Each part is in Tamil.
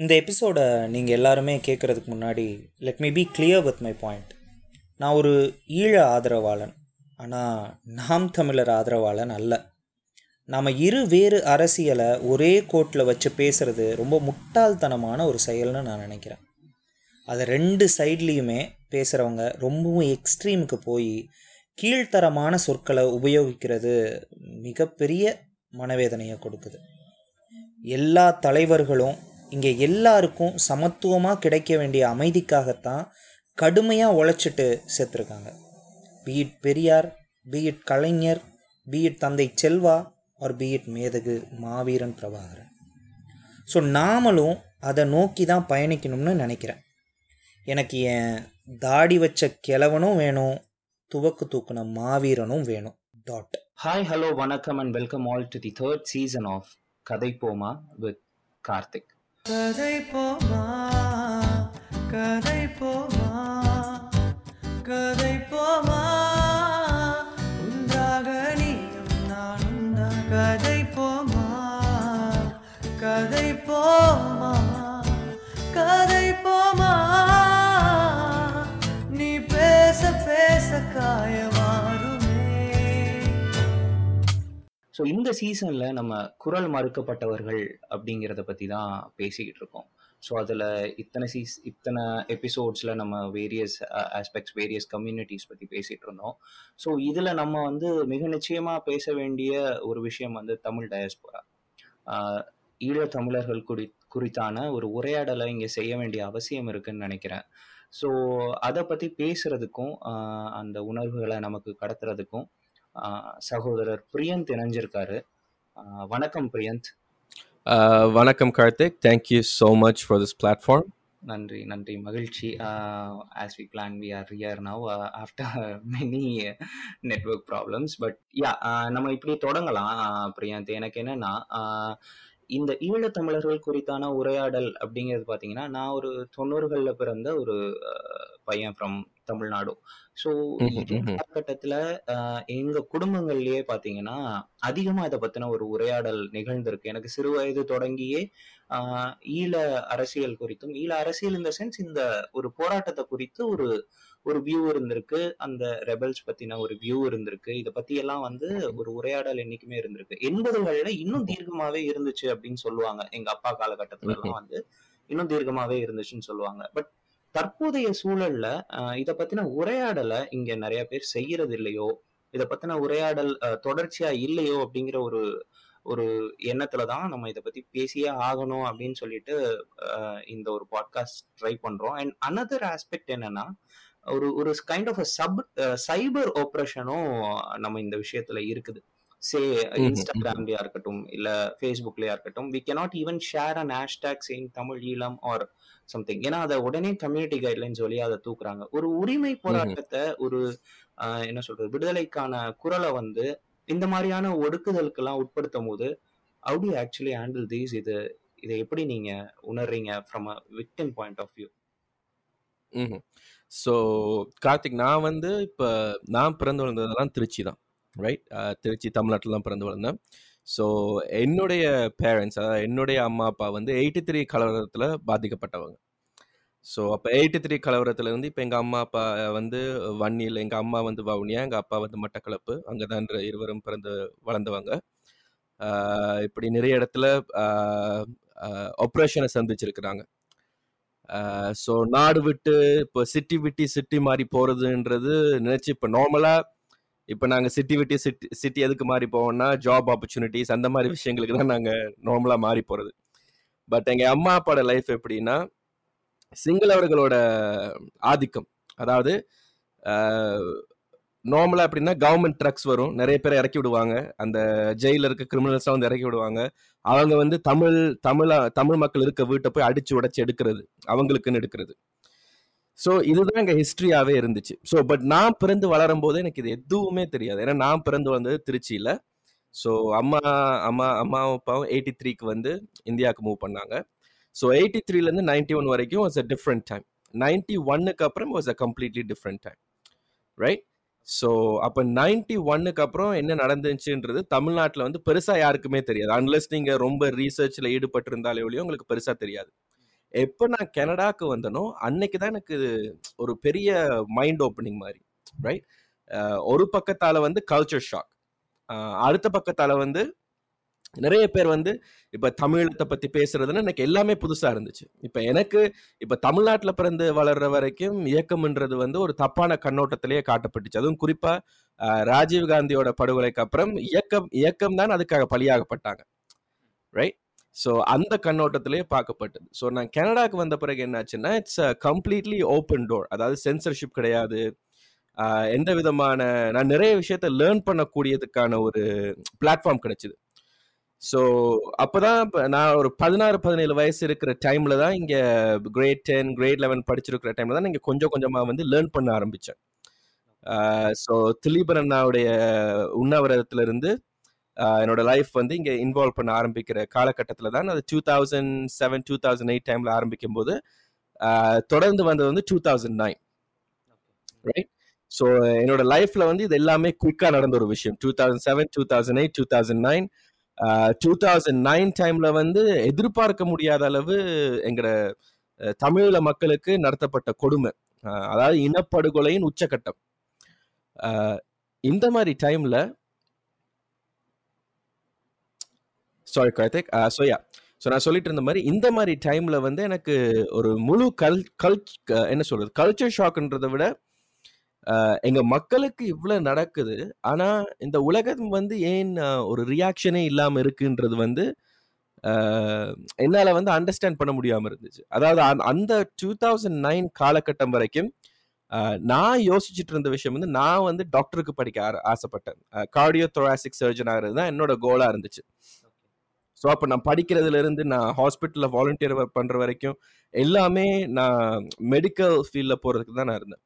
இந்த எபிசோடை நீங்கள் எல்லாருமே கேட்குறதுக்கு முன்னாடி let me be clear with my point நான் ஒரு ஈழ ஆதரவாளன் ஆனால் நாம் தமிழர் ஆதரவாளன் அல்ல. நாம் இரு வேறு அரசியலை ஒரே கோட்டில் வச்சு பேசுகிறது ரொம்ப முட்டாள்தனமான ஒரு செயல்னு நான் நினைக்கிறேன். அதை ரெண்டு சைட்லேயுமே பேசுகிறவங்க ரொம்பவும் எக்ஸ்ட்ரீமுக்கு போய் கீழ்த்தரமான சொற்களை உபயோகிக்கிறது மிகப்பெரிய மனவேதனையை கொடுக்குது. எல்லா தலைவர்களும் இங்கே எல்லாருக்கும் சமத்துவமாக கிடைக்க வேண்டிய அமைதிக்காகத்தான் கடுமையாக உழைச்சிட்டு செத்துருக்காங்க. Be it Periyar be it Kalaignar be it தந்தை செல்வா ஆர் பீட் மேதகு மாவீரன் பிரபாகரன். ஸோ நாமளும் அதை நோக்கி தான் பயணிக்கணும்னு நினைக்கிறேன். எனக்கு என் தாடி வச்ச கிழவனும் வேணும் துவக்கு தூக்குன மாவீரனும் வேணும். டாட் ஹாய் ஹலோ வணக்கம் and welcome all to the third season of Kathai Poma with Karthik கதை போமா கதை போமா கதை போமா. உண்டாக நீயும் நானும் தான் கதை போமா கதை போமா கதை போமா. நீ பேச பேச காயம் ஸோ இந்த சீசனில் நம்ம குரல் மறுக்கப்பட்டவர்கள் அப்படிங்கிறத பற்றி தான் பேசிக்கிட்டு இருக்கோம். ஸோ அதில் இத்தனை சீஸ் இத்தனை எபிசோட்ஸில் நம்ம வேரியஸ் ஆஸ்பெக்ட்ஸ் வேரியஸ் கம்யூனிட்டிஸ் பற்றி பேசிகிட்டு இருந்தோம். ஸோ இதில் நம்ம வந்து மிக நிச்சயமாக பேச வேண்டிய ஒரு விஷயம் வந்து தமிழ் டயஸ்போரா ஈழ தமிழர்கள் குறி குறித்தான ஒரு உரையாடலை இங்கே செய்ய வேண்டிய அவசியம் இருக்குன்னு நினைக்கிறேன். ஸோ அதை பற்றி பேசுறதுக்கும் அந்த உணர்வுகளை நமக்கு கடத்துறதுக்கும் சகோதரர் பிரியந்த் இணைஞ்சிருக்காரு. வணக்கம் Priyanth. Karthik, thank you so much for this platform. நன்றி நன்றி. மகிழ்ச்சி. As we plan we are here now after many network problems but yeah நம்ம இப்படி தொடங்கலாம் பிரியந்த். எனக்கு என்னன்னா இந்த ஈழத்தமிழர்கள் குறித்தான உரையாடல் அப்படிங்கிறது பார்த்தீங்கன்னா நான் ஒரு தொண்ணூறுகளில் பிறந்த ஒரு பையன் ஃப்ரம் தமிழ்நாடு. ஸோ. காலகட்டத்தில் எங்க குடும்பங்கள்லயே பார்த்தீங்கன்னா அதிகமாக இதை பற்றின ஒரு உரையாடல் நிகழ்ந்திருக்கு. எனக்கு சிறு வயது தொடங்கியே ஈழ அரசியல் குறித்தும் ஈழ அரசியல் இந்த சென்ஸ் இந்த ஒரு போராட்டத்தை குறித்து ஒரு ஒரு வியூ இருந்திருக்கு. அந்த ரெபல்ஸ் பத்தின ஒரு வியூ இருந்திருக்கு. இதை பத்தி எல்லாம் வந்து ஒரு உரையாடல் என்னைக்குமே இருந்திருக்கு. எண்பதுகள்ல இன்னும் தீர்க்கமாவே இருந்துச்சு அப்படின்னு சொல்லுவாங்க. எங்க அப்பா காலகட்டத்துல எல்லாம் வந்து இன்னும் தீர்க்கமாவே இருந்துச்சுன்னு சொல்லுவாங்க. பட் தற்போதைய சூழல்ல இதை பத்தின உரையாடலை இங்க நிறைய பேர் செய்யறது இல்லையோ இதை பத்தின உரையாடல் தொடர்ச்சியா இல்லையோ அப்படிங்கிற ஒரு ஒரு எண்ணத்துல தான் நம்ம இதை பத்தி பேசியே ஆகணும் அப்படின்னு சொல்லிட்டு இந்த ஒரு பாட்காஸ்ட் ட்ரை பண்றோம். அண்ட் அனதர் ஆஸ்பெக்ட் என்னன்னா ஒரு ஒரு கைண்ட் ஆஃப் சப் சைபர் ஆப்ரேஷனும் நம்ம இந்த விஷயத்துல இருக்குது. சே இன்ஸ்டாகிராம்லயா இருக்கட்டும் இல்ல ஃபேஸ்புக்லயா இருக்கட்டும் we cannot even share an hashtag saying Tamil Eelam or something ஏன்னா அதை உடனே கம்யூனிட்டி கைட்லைன்ஸ் வழியா அதை தூக்குறாங்க. ஒரு உரிமை போராட்டத்தை ஒரு என்ன சொல்றது விடுதலைக்கான குரலை வந்து இந்த மாதிரியான ஒடுக்குதலுக்கெல்லாம் உட்படுத்தும் போது how do you actually handle these இது இதை எப்படி நீங்க உணர்றீங்க from a victim point of view. So Karthik நான் வந்து இப்போ நான் பிறந்து வளர்ந்ததெல்லாம் திருச்சி தான் ரைட் திருச்சி தமிழ்நாட்டில் தான் பிறந்து வளர்ந்தேன். ஸோ என்னுடைய பேரண்ட்ஸ் அதாவது என்னுடைய அம்மா அப்பா வந்து எயிட்டி த்ரீ கலவரத்தில் பாதிக்கப்பட்டவங்க. ஸோ அப்போ எயிட்டி த்ரீ கலவரத்தில் வந்து இப்போ எங்கள் அம்மா அப்பா வந்து வன்னியில் எங்கள் அம்மா வந்து வவுனியா எங்கள் அப்பா வந்து மட்டக்களப்பு அங்கே தான் இருவரும் பிறந்து வளர்ந்தவங்க. இப்படி நிறைய இடத்துல ஆப்ரேஷனை சந்திச்சிருக்கிறாங்க. ஸோ நாடு விட்டு இப்போ சிட்டி விட்டு சிட்டி மாறி போகிறதுன்றது நினச்சி இப்போ நார்மலாக இப்போ நாங்கள் சிட்டி விட்டு சிட்டி சிட்டி எதுக்கு மாறி போவோம்னா ஜாப் ஆப்பர்ச்சுனிட்டிஸ் அந்த மாதிரி விஷயங்களுக்கு தான் நாங்கள் நார்மலாக மாறி போகிறது பட் எங்கள் அம்மா அப்பாவோட லைஃப் எப்படின்னா சிங்களவர்களோட ஆதிக்கம். அதாவது நார்மலாக எப்படின்னா கவர்மெண்ட் ட்ரக்ஸ் வரும். நிறைய பேரை இறக்கி விடுவாங்க. அந்த ஜெயிலில் இருக்க கிரிமினல்ஸ்லாம் வந்து இறக்கி விடுவாங்க. அவங்க வந்து தமிழ் தமிழ தமிழ் மக்கள் இருக்க வீட்டை போய் அடிச்சு உடைச்சு எடுக்கிறது. அவங்களுக்குன்னு எடுக்கிறது. ஸோ இதுதான் எங்கள் ஹிஸ்ட்ரியாகவே இருந்துச்சு. ஸோ பட் நான் பிறந்து வளரும் போது எனக்கு இது எதுவுமே தெரியாது. ஏன்னா நான் பிறந்து வந்தது திருச்சியில். ஸோ அம்மா அம்மா அம்மாவும் அப்பாவும் எயிட்டி த்ரீக்கு வந்து இந்தியாவுக்கு மூவ் பண்ணாங்க. ஸோ எயிட்டி த்ரீலேருந்து நைன்டி ஒன் வரைக்கும் was a different time ninety ஒன்னுக்கு அப்புறம் was a completely different time right so அப்போ நைன்டி ஒன்னுக்கு அப்புறம் என்ன நடந்துச்சுன்றது தமிழ்நாட்டில் வந்து பெருசாக யாருக்குமே தெரியாது. அன்லெஸ் நீங்கள் ரொம்ப ரீசர்ச்சில் ஈடுபட்டிருந்தாலே ஒழியோ உங்களுக்கு பெருசாக தெரியாது. எப்போ நான் கனடாக்கு வந்தனோ அன்னைக்கு தான் எனக்கு ஒரு பெரிய மைண்ட் ஓப்பனிங் மாதிரி ரைட் ஒரு பக்கத்தால வந்து கல்ச்சர் ஷாக் அடுத்த பக்கத்தால வந்து நிறைய பேர் வந்து இப்ப தமிழத்தை பத்தி பேசுறதுன்னு எனக்கு எல்லாமே புதுசா இருந்துச்சு. இப்ப எனக்கு இப்ப தமிழ்நாட்டுல பிறந்து வளர்ற வரைக்கும் இயக்கம்ன்றது வந்து ஒரு தப்பான கண்ணோட்டத்திலேயே காட்டப்பட்டுச்சு. அதுவும் குறிப்பா ராஜீவ் காந்தியோட படுகொலைக்கு அப்புறம் இயக்கம் இயக்கம் தான் அதுக்காக பலியாகப்பட்டாங்க. ரைட் ஸோ அந்த கண்ணோட்டத்திலே பார்க்கப்பட்டது. ஸோ நான் கனடாக்கு வந்த பிறகு என்னாச்சுன்னா it's a completely open door அதாவது சென்சர்ஷிப் கிடையாது. எந்த விதமான நான் நிறைய விஷயத்த லேர்ன் பண்ணக்கூடியதுக்கான ஒரு பிளாட்ஃபார்ம் கிடைச்சிது. ஸோ அப்போதான் இப்ப நான் ஒரு பதினாறு பதினேழு வயசு இருக்கிற டைமில் தான் இங்கே கிரேட் டென் கிரேட் லெவன் படிச்சிருக்கிற டைமில் தான் இங்கே கொஞ்சம் கொஞ்சமாக வந்து லேர்ன் பண்ண ஆரம்பித்தேன் ஸோ திலீபன் அண்ணாவுடைய இருந்து என்னோட லைஃப் வந்து இங்க இன்வால்வ் பண்ண ஆரம்பிக்கிற காலகட்டத்தில் தான் அது two thousand seven two thousand eight டைம்ல ஆரம்பிக்கும் போது தொடர்ந்து வந்தது வந்து two thousand nine right so என்னோட லைஃப்ல வந்து இது எல்லாமே குயிக்கா நடந்த ஒரு விஷயம். Two thousand seven two thousand eight two thousand nine two thousand nine டைம்ல வந்து எதிர்பார்க்க முடியாத அளவு எங்கட அஹ், தமிழீழ மக்களுக்கு நடத்தப்பட்ட கொடுமை. அதாவது இனப்படுகொலையின் உச்சக்கட்டம் இந்த மாதிரி டைம்ல sorry Karthik so yeah so நான் சொல்லிட்டு இருந்த மாதிரி இந்த மாதிரி டைமில் வந்து எனக்கு ஒரு முழு கல் கல் என்ன சொல்றது கல்ச்சர் ஷாக்ன்றதை விட எங்கள் மக்களுக்கு இவ்வளோ நடக்குது. ஆனால் இந்த உலகம் வந்து ஏன் ஒரு ரியாக்ஷனே இல்லாமல் இருக்குன்றது வந்து என்னால் வந்து அண்டர்ஸ்டாண்ட் பண்ண முடியாமல் இருந்துச்சு. அதாவது அந்த- அந்த டூ தௌசண்ட் நைன் காலகட்டம் வரைக்கும் நான் யோசிச்சுட்டு இருந்த விஷயம் வந்து நான் வந்து டாக்டருக்கு படிக்க ஆர- ஆசைப்பட்டேன். கார்டியோ தொராசிக் சர்ஜன் ஆகிறது தான் என்னோட கோலாக இருந்துச்சு. ஸோ அப்போ நான் படிக்கிறதுலேருந்து நான் ஹாஸ்பிட்டலில் வாலண்டியர் ஒர்க் பண்ணுற வரைக்கும் எல்லாமே நான் மெடிக்கல் ஃபீல்டில் போகிறதுக்கு தான் நான் இருந்தேன்.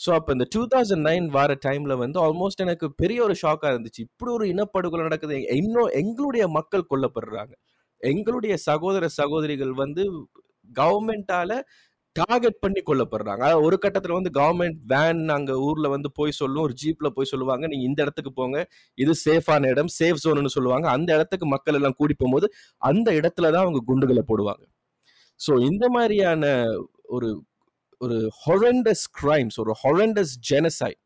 ஸோ அப்போ இந்த டூ தௌசண்ட் நைன் வர டைமில் வந்து ஆல்மோஸ்ட் எனக்கு பெரிய ஒரு ஷாக்காக இருந்துச்சு. இப்படி ஒரு இனப்படுகொலை நடக்குது. இன்னும் எங்களுடைய மக்கள் கொல்லப்படுறாங்க. எங்களுடைய சகோதர சகோதரிகள் வந்து கவர்மெண்டால டார்கெட் பண்ணி கொல்லப்படுறாங்க. அதாவது ஒரு கட்டத்தில் வந்து கவர்மெண்ட் வேன் அங்கே ஊரில் வந்து போய் சொல்லும் ஒரு ஜீப்பில் போய் சொல்லுவாங்க நீங்கள் இந்த இடத்துக்கு போங்க. இது சேஃபான இடம் சேஃப் ஜோன்னு சொல்லுவாங்க. அந்த இடத்துக்கு மக்கள் எல்லாம் கூடி போகும்போது அந்த இடத்துல தான் அவங்க குண்டுகளை போடுவாங்க. ஸோ இந்த மாதிரியான ஒரு ஒரு ஹொரண்டஸ் கிரைம்ஸ் ஒரு ஹொரண்டஸ் ஜெனசைட்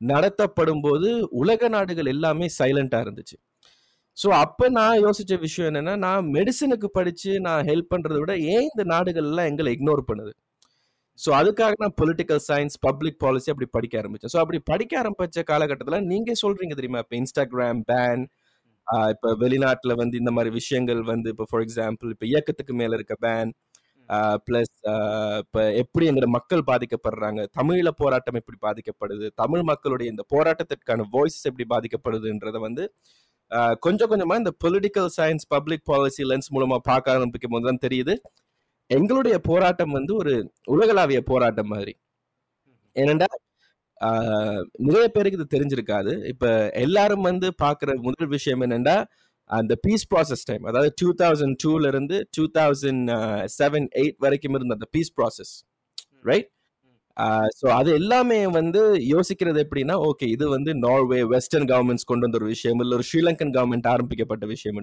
நடத்தப்படும் போது உலக நாடுகள் எல்லாமே சைலண்டாக இருந்துச்சு. ஸோ அப்போ நான் யோசித்த விஷயம் என்னென்னா நான் மெடிசனுக்கு படித்து நான் ஹெல்ப் பண்ணுறத விட ஏன் இந்த நாடுகள் எல்லாம் எங்களை இக்னோர் பண்ணுது? ஸோ அதுக்காக நான் பொலிட்டிக்கல் சயின்ஸ் பப்ளிக் பாலிசி அப்படி படிக்க ஆரம்பித்தேன் ஸோ அப்படி படிக்க ஆரம்பித்த காலகட்டத்தில் நீங்க சொல்றீங்க தெரியுமா? இப்போ இன்ஸ்டாகிராம் பேன் இப்போ வெளிநாட்டில் வந்து இந்த மாதிரி விஷயங்கள் வந்து இப்போ ஃபார் எக்ஸாம்பிள் இப்போ இயக்கத்துக்கு மேல இருக்க பேன் பிளஸ் இப்போ எப்படி எங்களோட மக்கள் பாதிக்கப்படுறாங்க தமிழீழ போராட்டம் எப்படி பாதிக்கப்படுது தமிழ் மக்களுடைய இந்த போராட்டத்திற்கான வாய்ஸஸ் எப்படி பாதிக்கப்படுதுன்றத வந்து கொஞ்சம் கொஞ்சமா இந்த political science public policy lens மூலமா பார்க்க ஆரம்பிக்கும் போது தான் தெரியுது. எங்களுடைய போராட்டம் வந்து ஒரு உலகளாவிய போராட்டம் மாதிரி. ஏனெண்டா நிறைய பேருக்கு இது தெரிஞ்சிருக்காது. இப்ப எல்லாரும் வந்து பாக்குற முதல் விஷயம் என்னன்னா அந்த பீஸ் ப்ராசஸ் டைம் அதாவது டூ தௌசண்ட் டூல இருந்து டூ தௌசண்ட் செவன் எயிட் வரைக்கும் இருந்த அந்த பீஸ் ப்ராசஸ் ரைட் ஸோ அது எல்லாமே வந்து யோசிக்கிறது எப்படின்னா ஓகே இது வந்து நார்வே வெஸ்டர்ன் கவர்மெண்ட்ஸ் கொண்டு வந்த ஒரு விஷயம் இல்லை ஒரு ஸ்ரீலங்கன் கவர்மெண்ட் ஆரம்பிக்கப்பட்ட விஷயம்